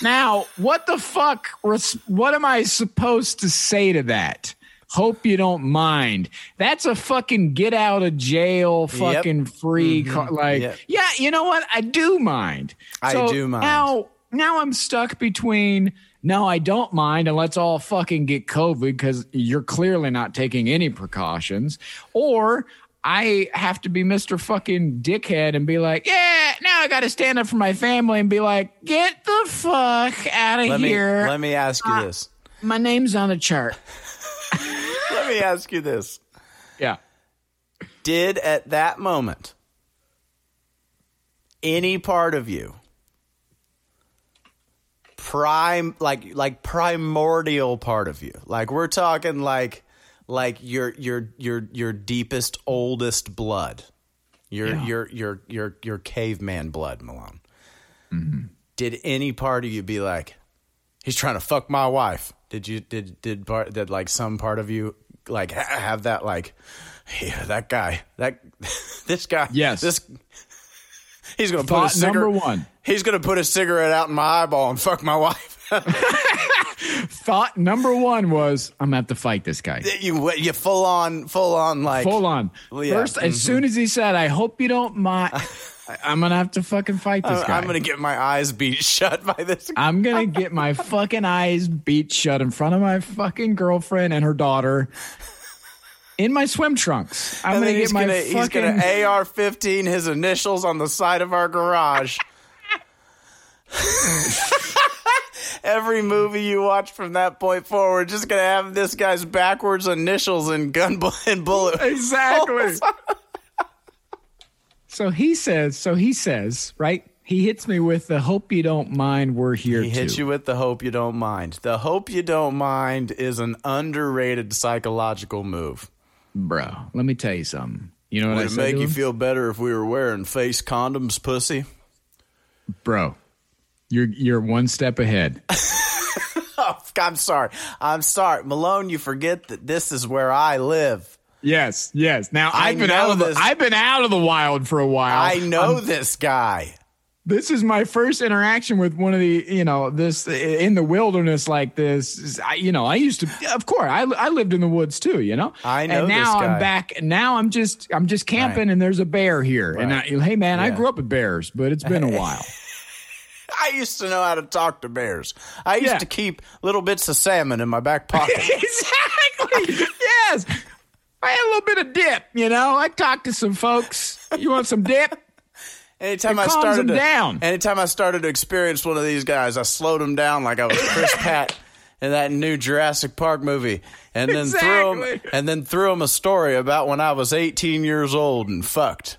Now, what the fuck? What am I supposed to say to that? Hope you don't mind. That's a fucking get out of jail, fucking free. Car- like, Yep. yeah, you know what? I do mind. I So do mind. Now, now I'm stuck between. No, I don't mind, and let's all fucking get COVID because you're clearly not taking any precautions. Or I have to be Mr. fucking dickhead and be like, yeah, now I got to stand up for my family and be like, get the fuck out of Let me here. let me ask you uh, this. my name's on the chart. Let me ask you this. Yeah. Did at that moment any part of you prime like like primordial part of you like we're talking like like your your your your deepest oldest blood your Yeah. your your your your caveman blood malone mm-hmm. did any part of you be like he's trying to fuck my wife did you did did part did like some part of you like ha- have that like yeah that guy that this guy Yes. this he's gonna put a cigarette number one. He's gonna put a cigarette out in my eyeball and fuck my wife Thought number one was I'm gonna have to fight this guy. you you full on full on like Full on. Yeah. First, as mm-hmm. soon as he said, "I hope you don't mind," I'm gonna have to fucking fight this guy. I'm gonna get my eyes beat shut by this guy. I'm gonna get my fucking eyes beat shut in front of my fucking girlfriend and her daughter in my swim trunks. I'm gonna get he's my gonna he's gonna AR-15 his initials on the side of our garage. Every movie you watch from that point forward, just gonna have this guy's backwards initials and gun bu- and bullet. exactly. so he says. So he says. Right. He hits me with the "Hope you don't mind. We're here He too." hits you with the hope you don't mind. The hope you don't mind is an underrated psychological move. bro. Let me tell you something. You know what I Would it said make you feel better if we were wearing face condoms, pussy? bro? You're you're one step ahead. Oh, I'm sorry. I'm sorry. Malone, you forget that this is where I live. Yes, yes. Now I I've been out of the, this. I've been out of the wild for a while. I know this guy. this is my first interaction with one of the you know this in the wilderness like this. I, you know, I used to, of course, I I lived in the woods too. You know, I know And now this guy. I'm back. Now I'm just I'm just camping, Right. and there's a bear here. And I, hey, man, I grew up with bears, but it's been a while. I used to know how to talk to bears. I used Yeah. to keep little bits of salmon in my back pocket. exactly. yes. I had a little bit of dip, you know. I talked to some folks. You want some dip? Anytime I started them to, down. anytime I started to experience one of these guys, I slowed him down like I was Chris Pratt in that new Jurassic Park movie, and then threw him and then threw him a story about when I was 18 years old and fucked.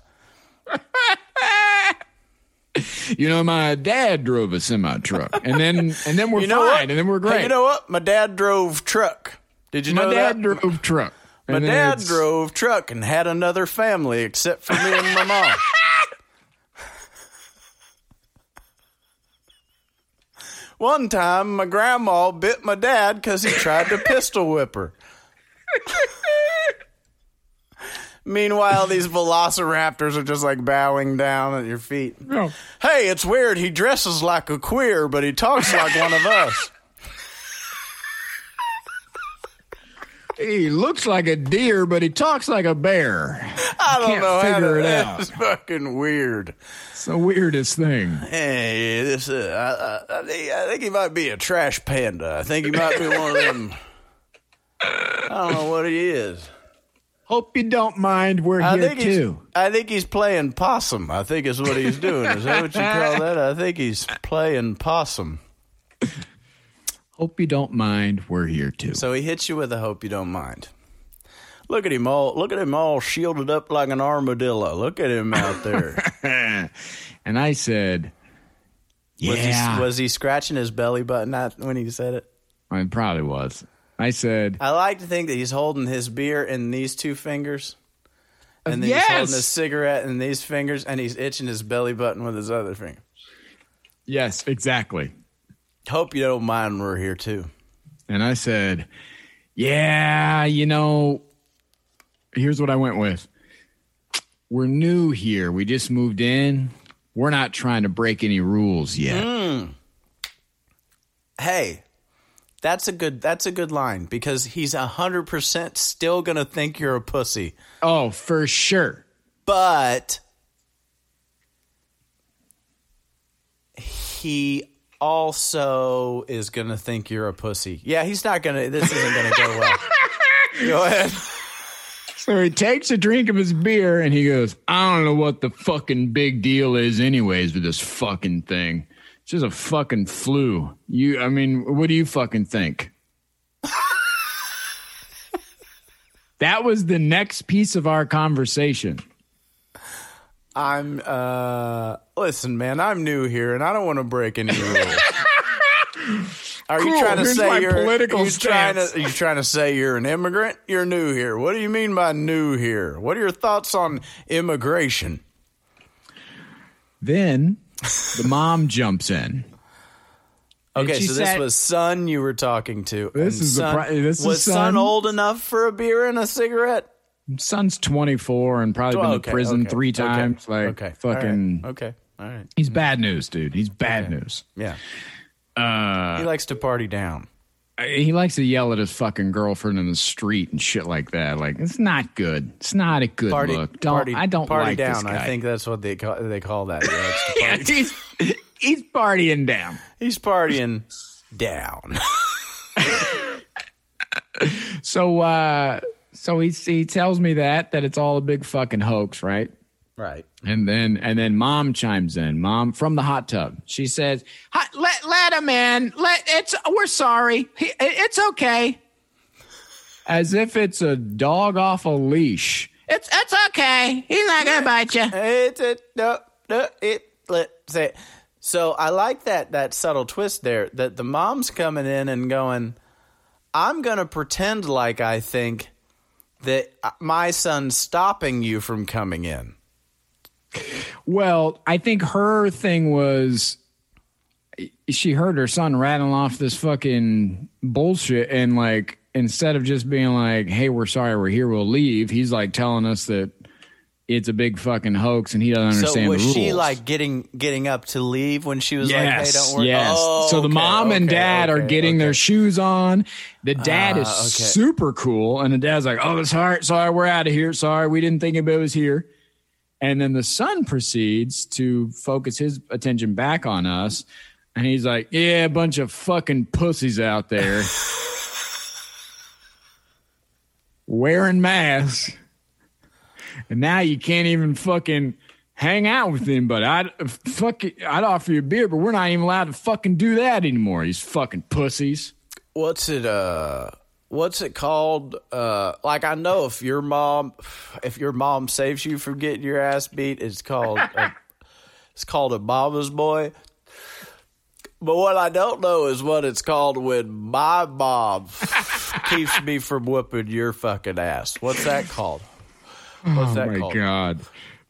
You know, my dad drove a semi truck, and then and then we're You know fine, what? and then we're Hey, great. you know what? My dad drove truck. Did you know? my know dad that? drove truck. My dad drove truck and had another family except for me and my mom. One time, my grandma bit my dad because he tried to pistol whip her. Meanwhile, these velociraptors are just like bowing down at your feet. No. Hey, it's weird. He dresses like a queer, but he talks like one of us. He looks like a deer, but he talks like a bear. I don't Can't know how figure it out. That's fucking weird. It's the weirdest thing. Hey, this uh, I, I, I, I think he might be a trash panda. I think he might be one of them. I don't know what he is. Hope you don't mind. We're I here too. I think he's playing possum. I think is what he's doing. Is that what you call that? I think he's playing possum. Hope you don't mind. We're here too. So he hits you with a hope you don't mind. Look at him all. Look at him all shielded up like an armadillo. Look at him out there. and I said, Was "Yeah." he was he scratching his belly button when he said it? I mean, probably was. I said, I like to think that he's holding his beer in these two fingers. And then he's holding Yes! his cigarette in these fingers and he's itching his belly button with his other finger. "Yes, exactly." Hope you don't mind we're here too. And I said, Yeah, you know, here's what I went with. We're new here. We just moved in. We're not trying to break any rules yet. Hmm. Hey, that's a good that's a good line because he's hundred percent still gonna think you're a pussy. Oh, for sure. But he also is gonna think you're a pussy. Yeah, he's not gonna this isn't gonna go well. go ahead. So he takes a drink of his beer and he goes, I don't know what the fucking big deal is, anyways, with this fucking thing. It's just a fucking flu. You, I mean, what do you fucking think? that was the next piece of our conversation. I'm uh listen, man, I'm new here and I don't want to break any rules. Are you trying to here's say you're political you trying to are you trying to say you're an immigrant? You're new here. What do you mean by new here? What are your thoughts on immigration? Then the mom jumps in. Okay, she so this said- was son you were talking to. This is son, pri- this was son son. old enough for a beer and a cigarette? Son's 24 and probably been Oh, to prison okay, three okay, times. Like okay, fucking, all right, okay, all right, he's bad news, dude. He's bad news. yeah. Uh, he likes to party down. He likes to yell at his fucking girlfriend in the street and shit like that. Like it's not good. It's not a good Party, look. Don't party, I don't party like down. this guy. I think that's what they call they call that. To yeah, he's he's partying down. He's partying down. So uh so he he tells me that that it's all a big fucking hoax, right? Right. And then and then mom chimes in. Mom from the hot tub. She says, "Let let him in. Let it's we're sorry. He, it's okay." As if it's a dog off a leash. It's it's okay. He's not gonna bite you. It's it no no it let say. So I like that that subtle twist there that the mom's coming in and going, I'm gonna pretend like I think that uh, my son's stopping you from coming in. Well, I think her thing was she heard her son rattling off this fucking bullshit and like instead of just being like, "Hey, we're sorry, we're here, we'll leave," he's like telling us that it's a big fucking hoax and he doesn't So understand was the rules. she like getting getting up to leave when she was like, "Hey, Yes, don't worry"? yes. Oh, so the okay, mom and okay, dad are getting okay. their shoes on. The dad is Ah, okay. super cool, and the dad's like, "Oh, it's hard. sorry, we're out of here. Sorry, we didn't think it was here." And then the son proceeds to focus his attention back on us, and he's like, "Yeah, a bunch of fucking pussies out there wearing masks, and now you can't even fucking." Hang out with him, but I'd fuck it, I'd offer you a beer, but we're not even allowed to fucking do that anymore. These fucking pussies. what's it uh what's it called? Uh like i know if your mom if your mom saves you from getting your ass beat it's called a, it's called a mama's boy. But what i don't know is what it's called when my mom keeps me from whipping your fucking ass. What's that called? What's Oh that my called? God!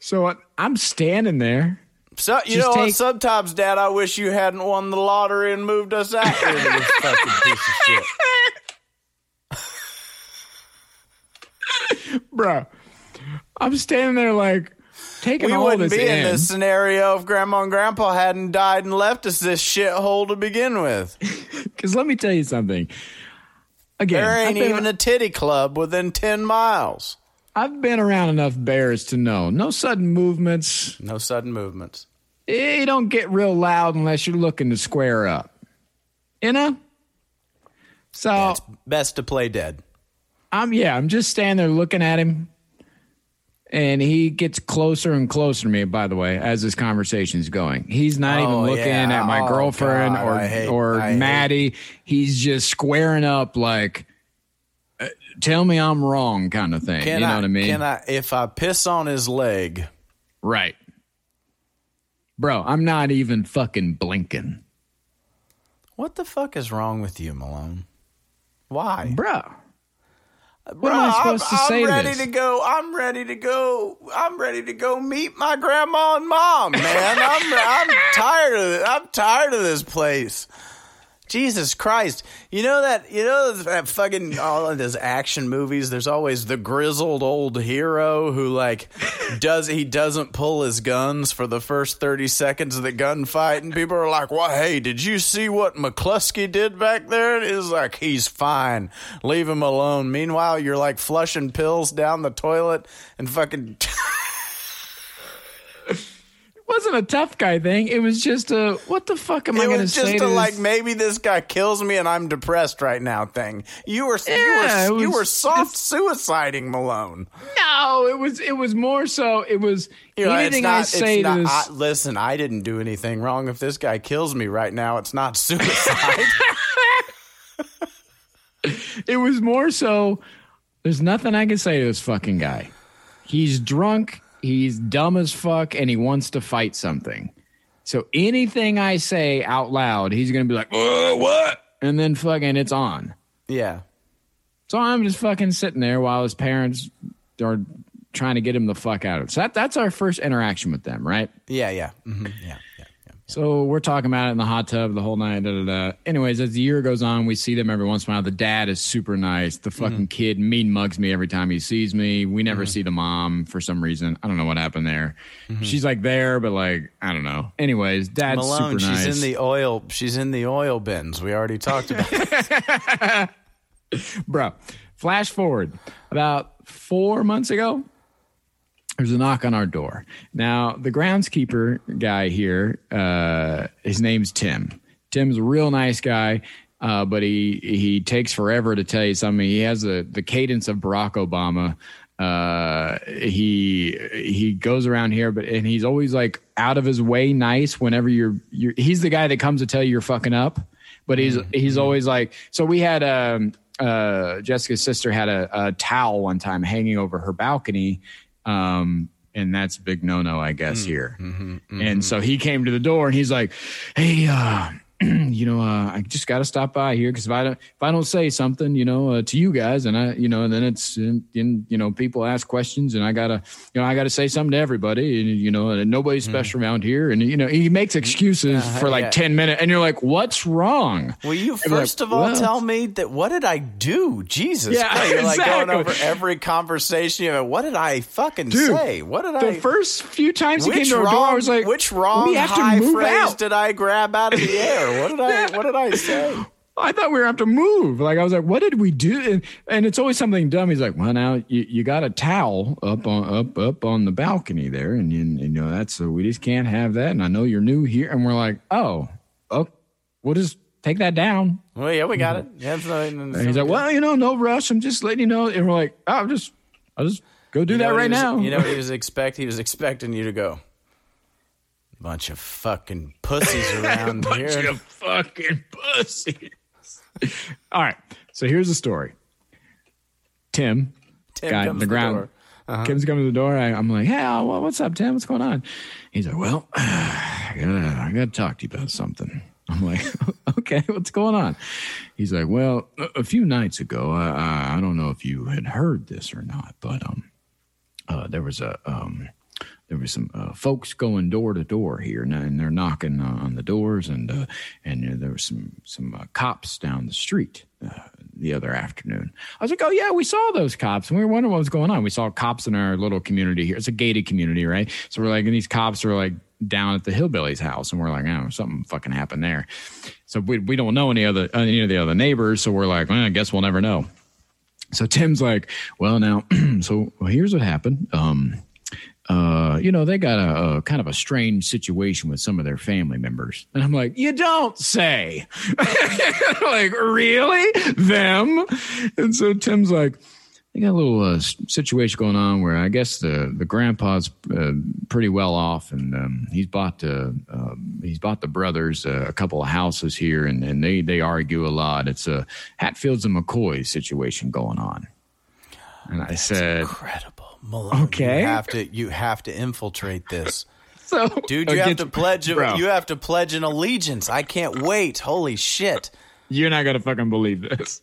So I'm standing there. so you Just know what? take- sometimes dad i wish you hadn't won the lottery and moved us out here to this fucking piece of shit bro. I'm standing there like taking we all wouldn't this be in in. this scenario if grandma and grandpa hadn't died and left us this shithole to begin with. Because let me tell you something. Again, There ain't been, even a titty club within 10 miles. I've been around enough bears to know no sudden movements. No sudden movements. You don't get real loud unless you're looking to square up. You know. So It's best to play dead. I'm yeah, I'm just standing there looking at him. And he gets closer and closer to me, by the way, as this conversation's going. He's not Oh, even looking yeah. at my Oh, girlfriend God. or hate- or I hate- Maddie. He's just squaring up like uh, tell me I'm wrong kind of thing. Can you know I, what I mean? Can I, if I piss on his leg, right. Bro, I'm not even fucking blinking. what the fuck is wrong with you, Malone? Why? Bro. Bro, am I supposed I'm, to say I'm ready this? to go. I'm ready to go. I'm ready to go meet my grandma and mom, man. I'm I'm tired of it. I'm tired of this place. Jesus Christ. You know that you know that fucking all of those action movies, there's always the grizzled old hero who like does he doesn't pull his guns for the first 30 seconds of the gunfight and people are like, "Well, hey, did you see what McCluskey did back there?" And it's like, "He's fine. Leave him alone." Meanwhile, you're like flushing pills down the toilet and fucking wasn't a tough guy thing. It was just a what the fuck am I it going to was say just a this? like maybe this guy kills me and I'm depressed right now thing. You were Yeah, you were you were soft suiciding Malone. No, it was it was more so it was You know, anything not, I say it's not, to this. I, listen, I didn't do anything wrong. If this guy kills me right now, it's not suicide. it was more so. There's nothing I can say to this fucking guy. He's drunk. He's dumb as fuck and he wants to fight something. So anything I say out loud, he's gonna be like, "Uh, what? And then fucking it's on. Yeah. So I'm just fucking sitting there while his parents are trying to get him the fuck out of it. So that, that's our first interaction with them, right? Yeah. Yeah. hmm Yeah. So we're talking about it in the hot tub the whole night. Da, da, da. Anyways, as the year goes on, we see them every once in a while. The dad is super nice. The mm-hmm. fucking kid mean mugs me every time he sees me. We never mm-hmm. see the mom for some reason. I don't know what happened there. Mm-hmm. She's like there, but like I don't know. Anyways, dad's Malone, super nice. she's in the oil. She's in the oil bins. We already talked about. it. bro. Flash forward about four months ago. There's a knock on our door. Now, the groundskeeper guy here, uh, his name's Tim. Tim's a real nice guy, uh, but he he takes forever to tell you something. He has the the cadence of Barack Obama. Uh, he he goes around here, but and he's always like out of his way nice whenever you're you're. He's the guy that comes to tell you you're fucking up, but he's he's always like. So we had um uh Jessica's sister had a, a towel one time hanging over her balcony, um. And that's a big no no, I guess, here. And so he came to the door and he's like, Hey, uh, you know, uh, I just got to stop by here because if I don't, if I don't say something, you know, uh, to you guys, and I, you know, and then it's, you know, people ask questions, and I gotta, you know, I gotta say something to everybody, and you know, and nobody's special around here, and you know, he makes excuses for like yeah. ten minutes, and you're like, what's wrong? Will you And we're like, first of all "Well, tell me that what did I do? Jesus Yeah, Christ. You're like going exactly. over every conversation. You have, what did I fucking Dude, say? What did I The first few times he came to our wrong, door, I was like, which wrong we have high phrase out. did I grab out of the air? What did I what did I say? I thought we were have to move. Like I was like, what did we do? And, and it's always something dumb. He's like, well, now you, you got a towel up on up up on the balcony there, and you, and, you know that's so we just can't have that. And I know you're new here, and we're like, oh, oh, we'll just take that down. Well, yeah, we got it. Yeah, it's not- it's And he's like, good. well, you know, no rush. I'm just letting you know. And we're like, oh, I'll just I'll just go do You that right was- now. You know what he was expect? He was expecting you to go. Bunch of fucking pussies around bunch here. Bunch of fucking pussies. All right. So here's the story. Tim, Tim guy in the ground. door. Uh-huh. Tim's coming to the door. I, I'm like, hey, uh, what's up, Tim? What's going on? He's like, well, I gotta, I gotta talk to you about something. I'm like, okay, what's going on? He's like, well, a, a few nights ago, I, I, I don't know if you had heard this or not, but um, uh, there was a um, there was some uh, folks going door to door here, and, they're knocking on the doors, and uh, and uh, there was some some uh, cops down the street uh, the other afternoon. I was like, oh yeah, we saw those cops, and we were wondering what was going on. We saw cops in our little community here. It's a gated community, right? So we're like, and these cops are like down at the hillbilly's house, and we're like, oh, something fucking happened there. So we we don't know any other any of the other neighbors, so we're like, well, I guess we'll never know. So Tim's like, well, now, so well, here's what happened. Um, uh, you know, they got a, a kind of a strange situation with some of their family members. And I'm like, you don't say. like, really? Them? And so Tim's like, they got a little uh, situation going on where I guess the the grandpa's uh, pretty well off, and um, he's bought uh, uh, he's bought the brothers uh, a couple of houses here, and, and they they argue a lot. It's a Hatfields and McCoy situation going on. And I said, Incredible, Malone. Okay. you have to you have to infiltrate this, so dude. You have to pledge. Bro. You have to pledge an allegiance. I can't wait. Holy shit! You're not gonna fucking believe this.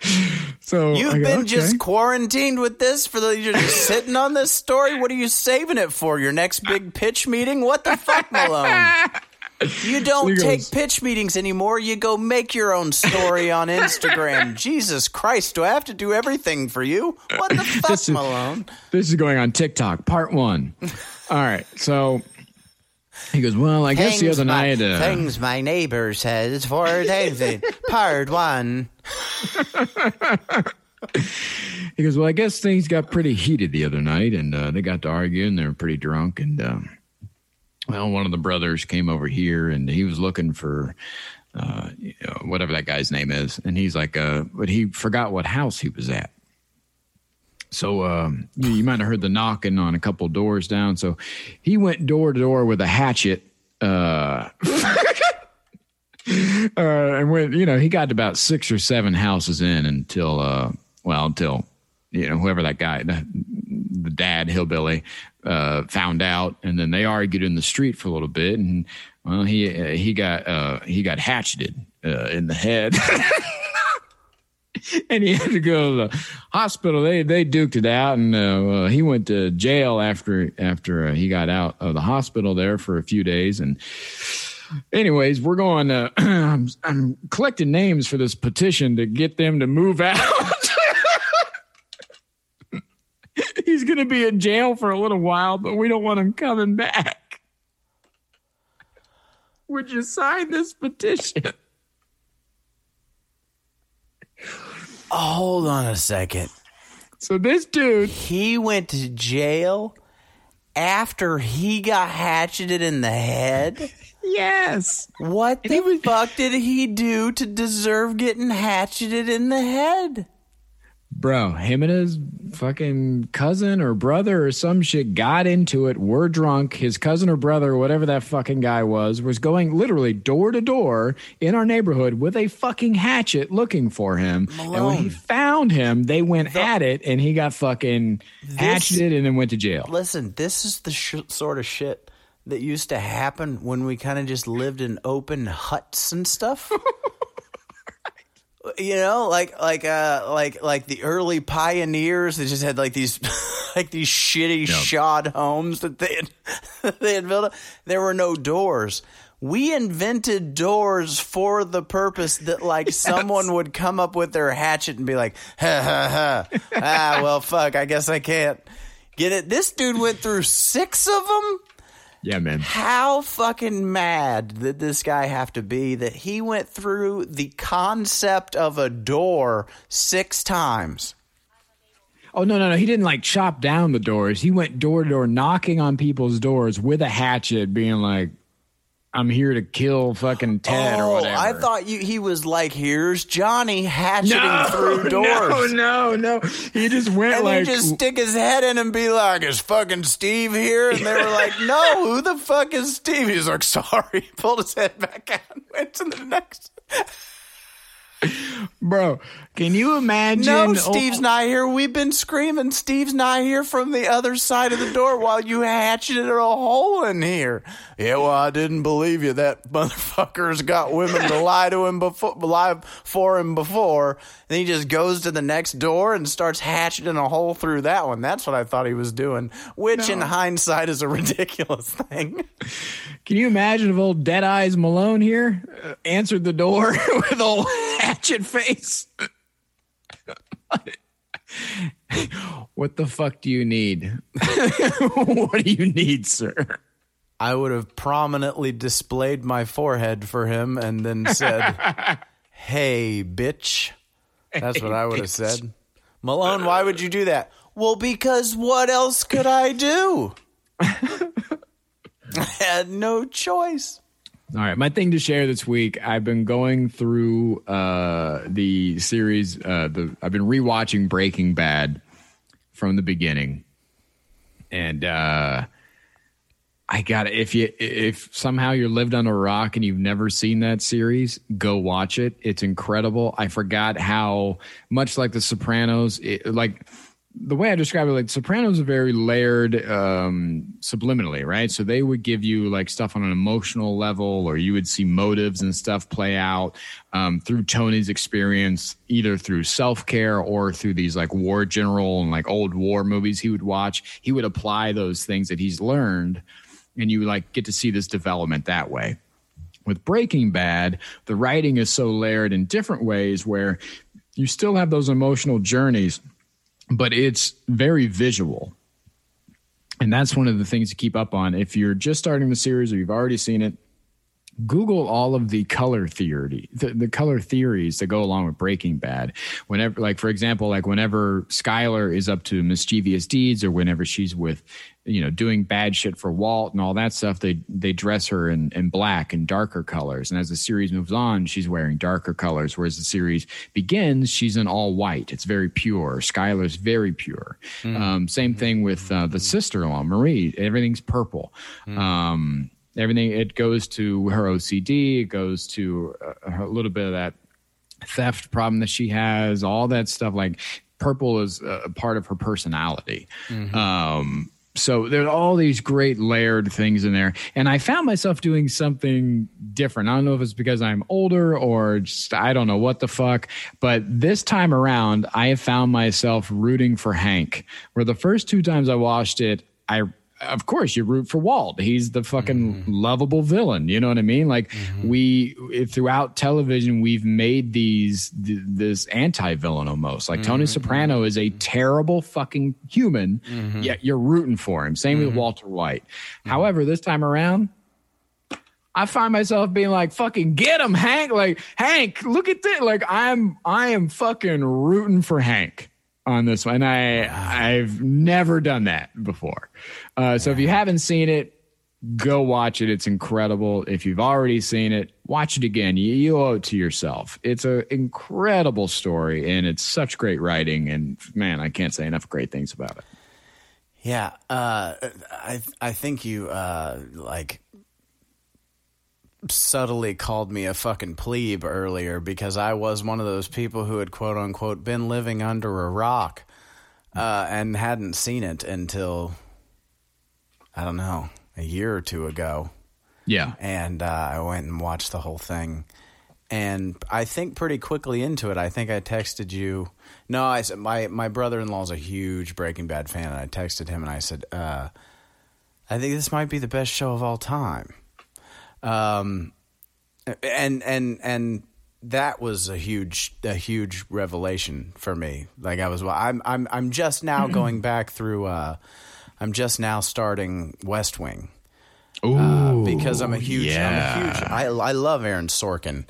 So You've go, been "Okay." just quarantined with this for the. You're just sitting on this story. What are you saving it for? Your next big pitch meeting? What the fuck, Malone? You don't take goes- pitch meetings anymore. You go make your own story on Instagram. Jesus Christ, do I have to do everything for you? What the fuck, This is- Malone? This is going on TikTok, part one. All right, so he goes, well, I guess the other my, night, uh, things my neighbor says for David. Part one. he goes, well, I guess things got pretty heated the other night, and uh, they got to arguing. They were pretty drunk, and um, well, one of the brothers came over here, and he was looking for. Uh, you know, whatever that guy's name is, and he's like, uh, but he forgot what house he was at. So um, you, you might have heard the knocking on a couple doors down. So he went door to door with a hatchet. Uh, uh, and when you know he got about six or seven houses in until uh, well until you know whoever that guy the, the dad hillbilly uh, found out, and then they argued in the street for a little bit, and well, he uh, he got uh, he got hatcheted uh, in the head. and he had to go to the hospital. They they duked it out, and uh, he went to jail after after uh, he got out of the hospital there for a few days. And anyways, we're going. I'm, I'm collecting names for this petition to get them to move out. He's going to be in jail for a little while, but we don't want him coming back. Would you sign this petition? Hold on a second. So this dude, He went to jail after he got hatcheted in the head. yes, What the fuck did he do to deserve getting hatcheted in the head? Bro, him and his fucking cousin or brother or some shit got into it. Were drunk. His cousin or brother, or whatever that fucking guy was, was going literally door to door in our neighborhood with a fucking hatchet looking for him. And when he found him, they went at it, and he got fucking hatcheted and then went to jail. Listen, this is the sh- sort of shit that used to happen when we kind of just lived in open huts and stuff. you know, like like uh like like the early pioneers that just had like these like these shitty shod homes that they had they had built. There were no doors. We invented doors for the purpose that like someone would come up with their hatchet and be like, ha ha ha. ah, well fuck, I guess I can't. Get it? This dude went through six of them? Yeah, man. How fucking mad did this guy have to be that he went through the concept of a door six times? Oh no, no, no! He didn't like chop down the doors. He went door to door, knocking on people's doors with a hatchet, being like, "I'm here to kill fucking Ted or oh, whatever." I thought you, he was like, "Here's Johnny hatcheting through doors." No, no, no. He just went And like just stick his head in and be like, "Is fucking Steve here?" And they were like, "No, who the fuck is Steve?" He's like, "Sorry." Pulled his head back out and went to the next. bro. Can you imagine? No, Steve's oh, not here. We've been screaming, Steve's not here from the other side of the door while you hatcheted a hole in here. Yeah, well, I didn't believe you. That motherfucker's got women to lie to him before, lie for him before. And he just goes to the next door and starts hatcheting a hole through that one. That's what I thought he was doing, which in hindsight is a ridiculous thing. Can you imagine if old Dead Eyes Malone here uh, answered the door with old hatchet face? what the fuck do you need? what do you need, sir? I would have prominently displayed my forehead for him and then said, Hey, bitch. That's what I would have said. Malone, why would you do that? Well, because what else could I do? I had no choice. All right, my thing to share this week. I've been going through uh, the series. Uh, the I've been rewatching Breaking Bad from the beginning, and uh, I got if you if somehow you're lived on a rock and you've never seen that series, go watch it. It's incredible. I forgot how much like The Sopranos, it, like the way I describe it, like Sopranos are very layered um, subliminally, right? So they would give you like stuff on an emotional level, or you would see motives and stuff play out um, through Tony's experience, either through self care or through these like war general and like old war movies he would watch. He would apply those things that he's learned, and you like get to see this development that way. With Breaking Bad, the writing is so layered in different ways where you still have those emotional journeys but it's very visual. And that's one of the things to keep up on. If you're just starting the series or you've already seen it, Google all of the color theory, the, the color theories that go along with Breaking Bad. Whenever, like for example, like whenever Skyler is up to mischievous deeds, or whenever she's with, you know, doing bad shit for Walt and all that stuff, they they dress her in, in black and darker colors. And as the series moves on, she's wearing darker colors. Whereas the series begins, she's in all white. It's very pure. Skyler's very pure. Um, same thing with uh, the sister-in-law Marie. Everything's purple. Um, everything it goes to her OCD. It goes to uh, a little bit of that theft problem that she has. All that stuff like purple is a part of her personality. Um, so there's all these great layered things in there and i found myself doing something different i don't know if it's because i'm older or just i don't know what the fuck but this time around i have found myself rooting for hank where the first two times i watched it i of course you root for Walt. He's the fucking Mm-hmm. lovable villain. You know what I mean? Like we throughout television, we've made these th- this anti villain almost. Like Tony Mm-hmm. Soprano is a terrible fucking human, yet you're rooting for him. Same Mm-hmm. with Walter White. However, this time around. I find myself being like, "Fucking get him, Hank!" Like Hank, look at this. Like I'm, I am fucking rooting for Hank on this one. I I've never done that before. Uh, so if you haven't seen it, go watch it. It's incredible. If you've already seen it, watch it again. You, you owe it to yourself. It's an incredible story, and it's such great writing. And man, I can't say enough great things about it. Yeah, uh, I I think you uh, like subtly called me a fucking plebe earlier because I was one of those people who had quote unquote been living under a rock uh, and hadn't seen it until I don't know a year or two ago, Yeah, and uh, I went and watched the whole thing. And I think pretty quickly into it, I think I texted you. No, I said my my brother in law's a huge Breaking Bad fan, and I texted him and I said, uh, "I think this might be the best show of all time." Um, and and and that was a huge a huge revelation for me. Like I was, I'm I'm I'm just now going back through. Uh, I'm just now starting West Wing uh, because I'm a huge, yeah. I'm a huge, I, I love Aaron Sorkin.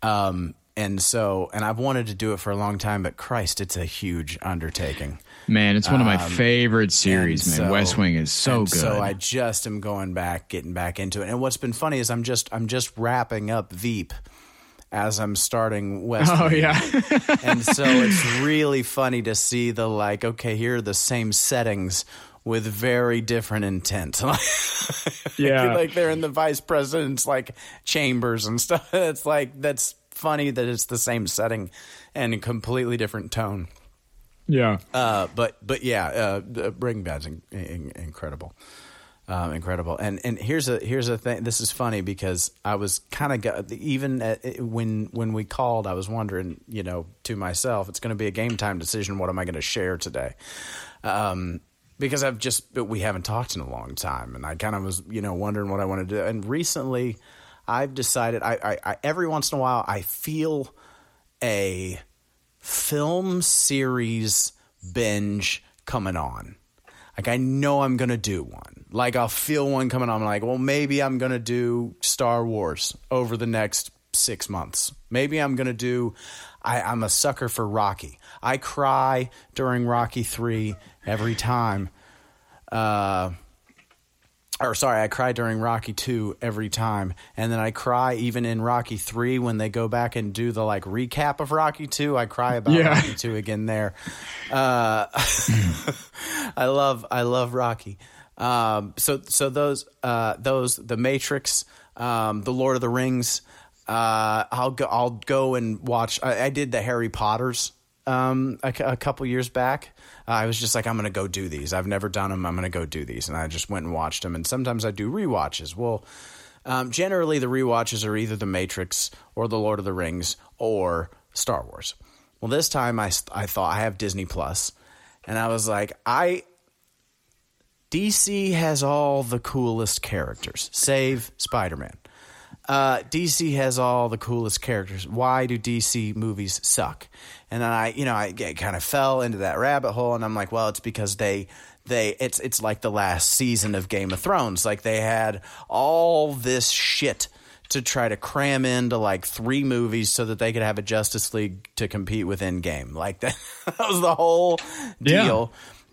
Um, and so, and I've wanted to do it for a long time, but Christ, it's a huge undertaking. man, it's one of my favorite series. Man, so- West Wing is so good. So I just am going back, getting back into it. And what's been funny is I'm just, I'm just wrapping up Veep as I'm starting West. oh Wing. yeah, and so it's really funny to see the like okay here are the same settings with very different intent yeah. like they're in the vice president's like chambers and stuff it's like that's funny that it's the same setting and a completely different tone yeah. uh, but but yeah, uh, the Breaking Bad's in, in, incredible, um, incredible. And and here's a here's a thing. This is funny because I was kind of even at, when when we called, I was wondering, you know, to myself, it's going to be a game time decision. What am I going to share today? Um, because I've just we haven't talked in a long time, and I kind of was you know wondering what I wanted to do. And recently, I've decided I, I, I every once in a while I feel a film series binge coming on. Like I know I'm gonna do one. Like I'll feel one coming on. I'm like, well, maybe I'm gonna do Star Wars over the next six months. Maybe I'm gonna do. I, I'm a sucker for Rocky. I cry during Rocky three every time. Uh, or sorry, I cry during Rocky 2 every time. And then I cry even in Rocky 3 when they go back and do the like recap of Rocky 2. I cry about Yeah. Rocky 2 again there. Uh, I love I love Rocky. Um, so so those uh, those the Matrix, um, the Lord of the Rings. Uh, I'll go I'll go and watch. I, I did the Harry Potters um, a, a couple years back. Uh, I was just like, I'm going to go do these. I've never done them. I'm going to go do these, and I just went and watched them. And sometimes I do rewatches. Well, um, generally the rewatches are either The Matrix or The Lord of the Rings or Star Wars. Well, this time I I thought I have Disney Plus, and I was like, I DC has all the coolest characters, save Spider Man. Uh, DC has all the coolest characters. Why do DC movies suck? And then I, you know, I get, kind of fell into that rabbit hole, and I'm like, well, it's because they, they, it's it's like the last season of Game of Thrones. Like they had all this shit to try to cram into like three movies so that they could have a Justice League to compete with Endgame. Like that, that was the whole Yeah.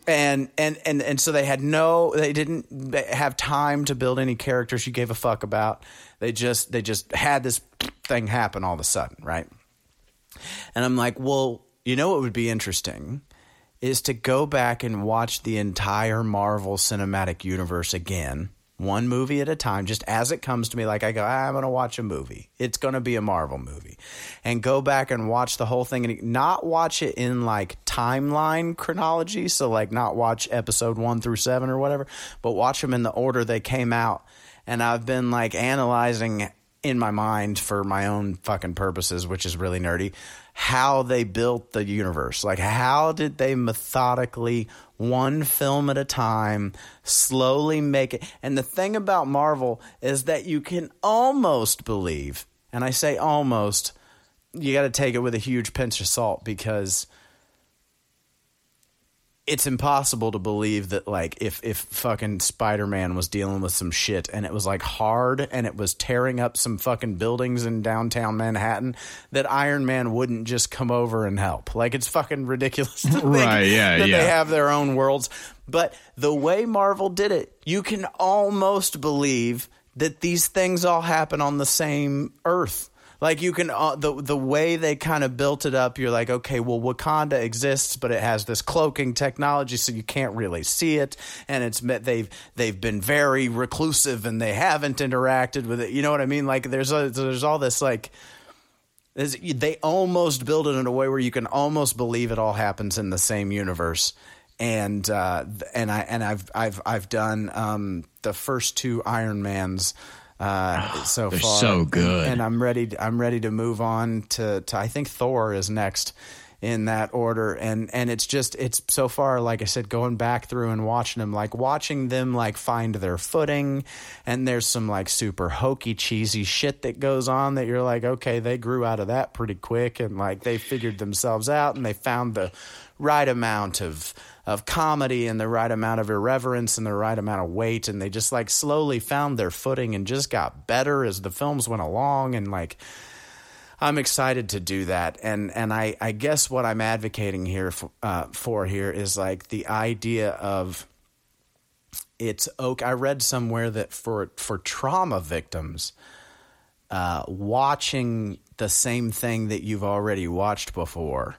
And and and and so they had no they didn't have time to build any characters you gave a fuck about. They just they just had this thing happen all of a sudden right? And i'm like well you know what would be interesting is to go back and watch the entire marvel cinematic universe again one movie at a time, just as it comes to me. Like I go, "Ah, I'm going to watch a movie. It's going to be a Marvel movie, and go back and watch the whole thing, and not watch it in like timeline chronology. So like not watch episode one through seven or whatever, but watch them in the order they came out. And I've been like analyzing in my mind for my own fucking purposes, which is really nerdy, how they built the universe. Like, how did they methodically, one film at a time, slowly make it? And the thing about Marvel is that you can almost believe, and I say almost, you got to take it with a huge pinch of salt because it's impossible to believe that like if if fucking Spider-Man was dealing with some shit and it was like hard and it was tearing up some fucking buildings in downtown Manhattan that Iron Man wouldn't just come over and help. Like it's fucking ridiculous to Right, yeah, that yeah. they have their own worlds. But the way Marvel did it, you can almost believe that these things all happen on the same earth. Like you can uh, the the way they kind of built it up, you're like, okay, well, Wakanda exists, but it has this cloaking technology, so you can't really see it, and it's they've they've been very reclusive and they haven't interacted with it. You know what I mean? Like there's a, there's all this like. They almost build it in a way where you can almost believe it all happens in the same universe, and uh, and I and I've I've I've done um, the first two Iron Mans uh, so they're far, so good. and I'm ready. I'm ready to move on to, to I think Thor is next in that order, and and it's just it's so far like I said, going back through and watching them, like watching them like find their footing, and there's some like super hokey cheesy shit that goes on that you're like, okay, they grew out of that pretty quick, and like they figured themselves out, and they found the right amount of of comedy and the right amount of irreverence and the right amount of weight. And they just like slowly found their footing and just got better as the films went along. And like I'm excited to do that. And and I I guess what I'm advocating here for, uh, for here is like the idea of it's okay I read somewhere that for for trauma victims uh, watching the same thing that you've already watched before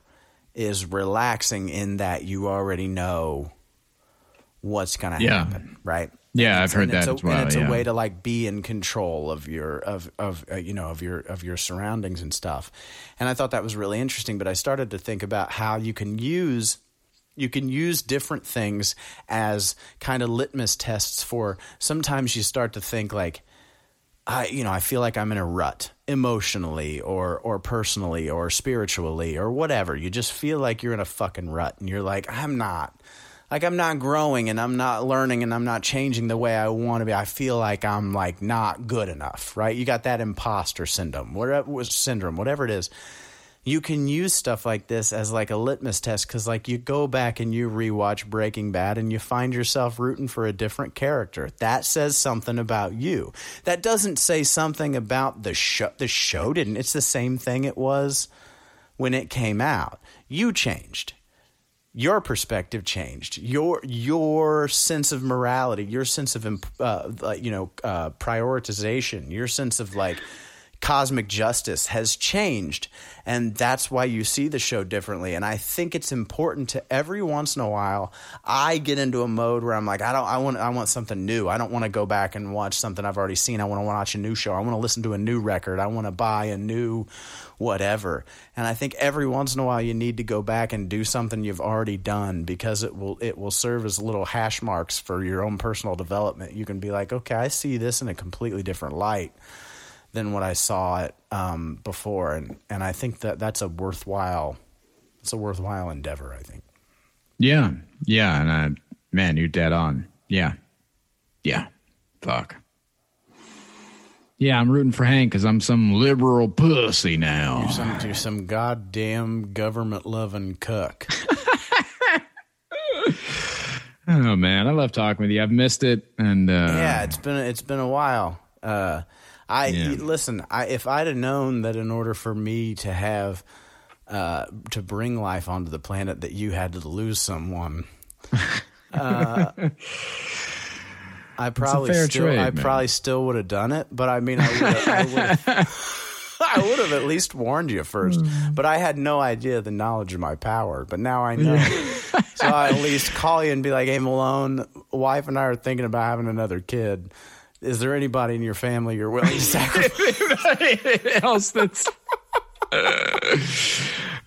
is relaxing in that you already know what's going to Yeah. happen, right? Yeah, I've heard that a, as well, And it's yeah. a way to like be in control of your of of uh, you know of your of your surroundings and stuff. And I thought that was really interesting. But I started to think about how you can use you can use different things as kind of litmus tests for. Sometimes you start to think like. I you know I feel like I'm in a rut emotionally or or personally or spiritually or whatever. You just feel like you're in a fucking rut and you're like I'm not. Like I'm not growing and I'm not learning and I'm not changing the way I want to be. I feel like I'm like not good enough, right? You got that imposter syndrome, whatever syndrome, whatever it is you can use stuff like this as like a litmus test because like you go back and you rewatch breaking bad and you find yourself rooting for a different character. That says something about you. That doesn't say something about the show the show didn't. It's the same thing it was when it came out. You changed. Your perspective changed. Your your sense of morality your sense of uh, you know uh, prioritization your sense of like cosmic justice has changed and that's why you see the show differently. And i think it's important to every once in a while i get into a mode where i'm like i don't i want i want something new. I don't want to go back and watch something i've already seen. I want to watch a new show. I want to listen to a new record. I want to buy a new whatever. And i think every once in a while you need to go back and do something you've already done because it will it will serve as little hash marks for your own personal development. You can be like okay i see this in a completely different light than what I saw it um, before, and and I think that that's a worthwhile, it's a worthwhile endeavor. I think. Yeah, yeah, and uh, man, you're dead on. Yeah, yeah. Fuck. Yeah, I'm rooting for Hank because I'm some liberal pussy now. You're some, you're some goddamn government loving cuck. Oh man, I love talking with you. I've missed it, and uh, yeah, it's been it's been a while. Uh, I Yeah. listen. I if I'd have known that in order for me to have uh, to bring life onto the planet, that you had to lose someone. Uh, I probably still, trade, I man. probably still would have done it, but I mean, I would have, I would have, I would have at least warned you first. Hmm. But I had no idea the knowledge of my power. But now I know. so I at least call you and be like, "Hey, Malone, wife and I are thinking about having another kid. Is there anybody in your family you're willing to sacrifice?" else that's.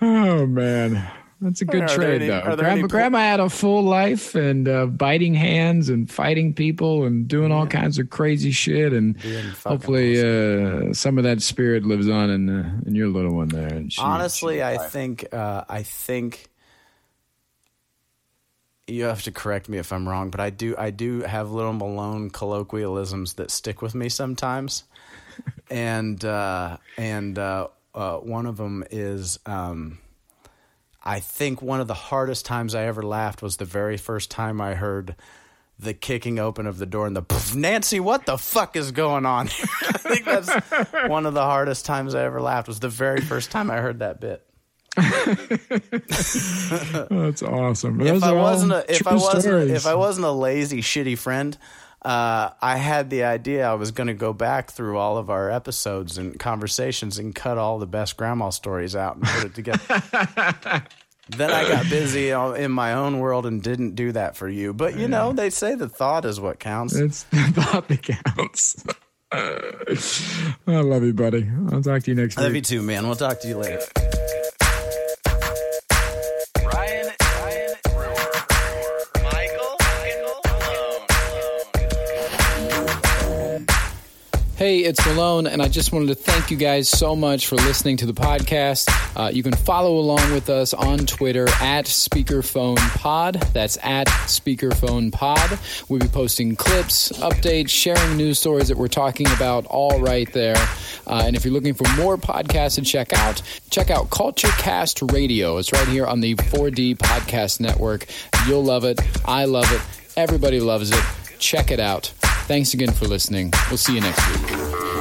oh man, that's a good Are trade any- though. Grandma, po- grandma had a full life and uh, biting hands and fighting people and doing all kinds of crazy shit. And fucking hopefully, uh, some of that spirit lives on in uh, in your little one there. And she, Honestly, she- I think uh, I think you have to correct me if I'm wrong, but I do I do have little Malone colloquialisms that stick with me sometimes, and uh, and uh, uh, one of them is. Um, I think one of the hardest times I ever laughed was the very first time I heard the kicking open of the door and the "Pff, Nancy, what the fuck is going on? I think that's one of the hardest times I ever laughed. Was the very first time I heard that bit. That's awesome. If Those I wasn't a, if I wasn't stories. if I wasn't a lazy shitty friend, uh, I had the idea I was going to go back through all of our episodes and conversations and cut all the best grandma stories out and put it together. then I got busy in my own world and didn't do that for you. But you know, they say the thought is what counts. It's the thought that counts. I love you, buddy. I'll talk to you next time. Love you too, man. We'll talk to you later. Hey, it's Malone, and I just wanted to thank you guys so much for listening to the podcast. Uh, you can follow along with us on Twitter at SpeakerPhonePod. That's at SpeakerPhonePod. We'll be posting clips, updates, sharing news stories that we're talking about all right there. Uh, and if you're looking for more podcasts to check out, check out Culturecast Radio. It's right here on the 4D Podcast Network. You'll love it. I love it. Everybody loves it. Check it out. Thanks again for listening. We'll see you next week.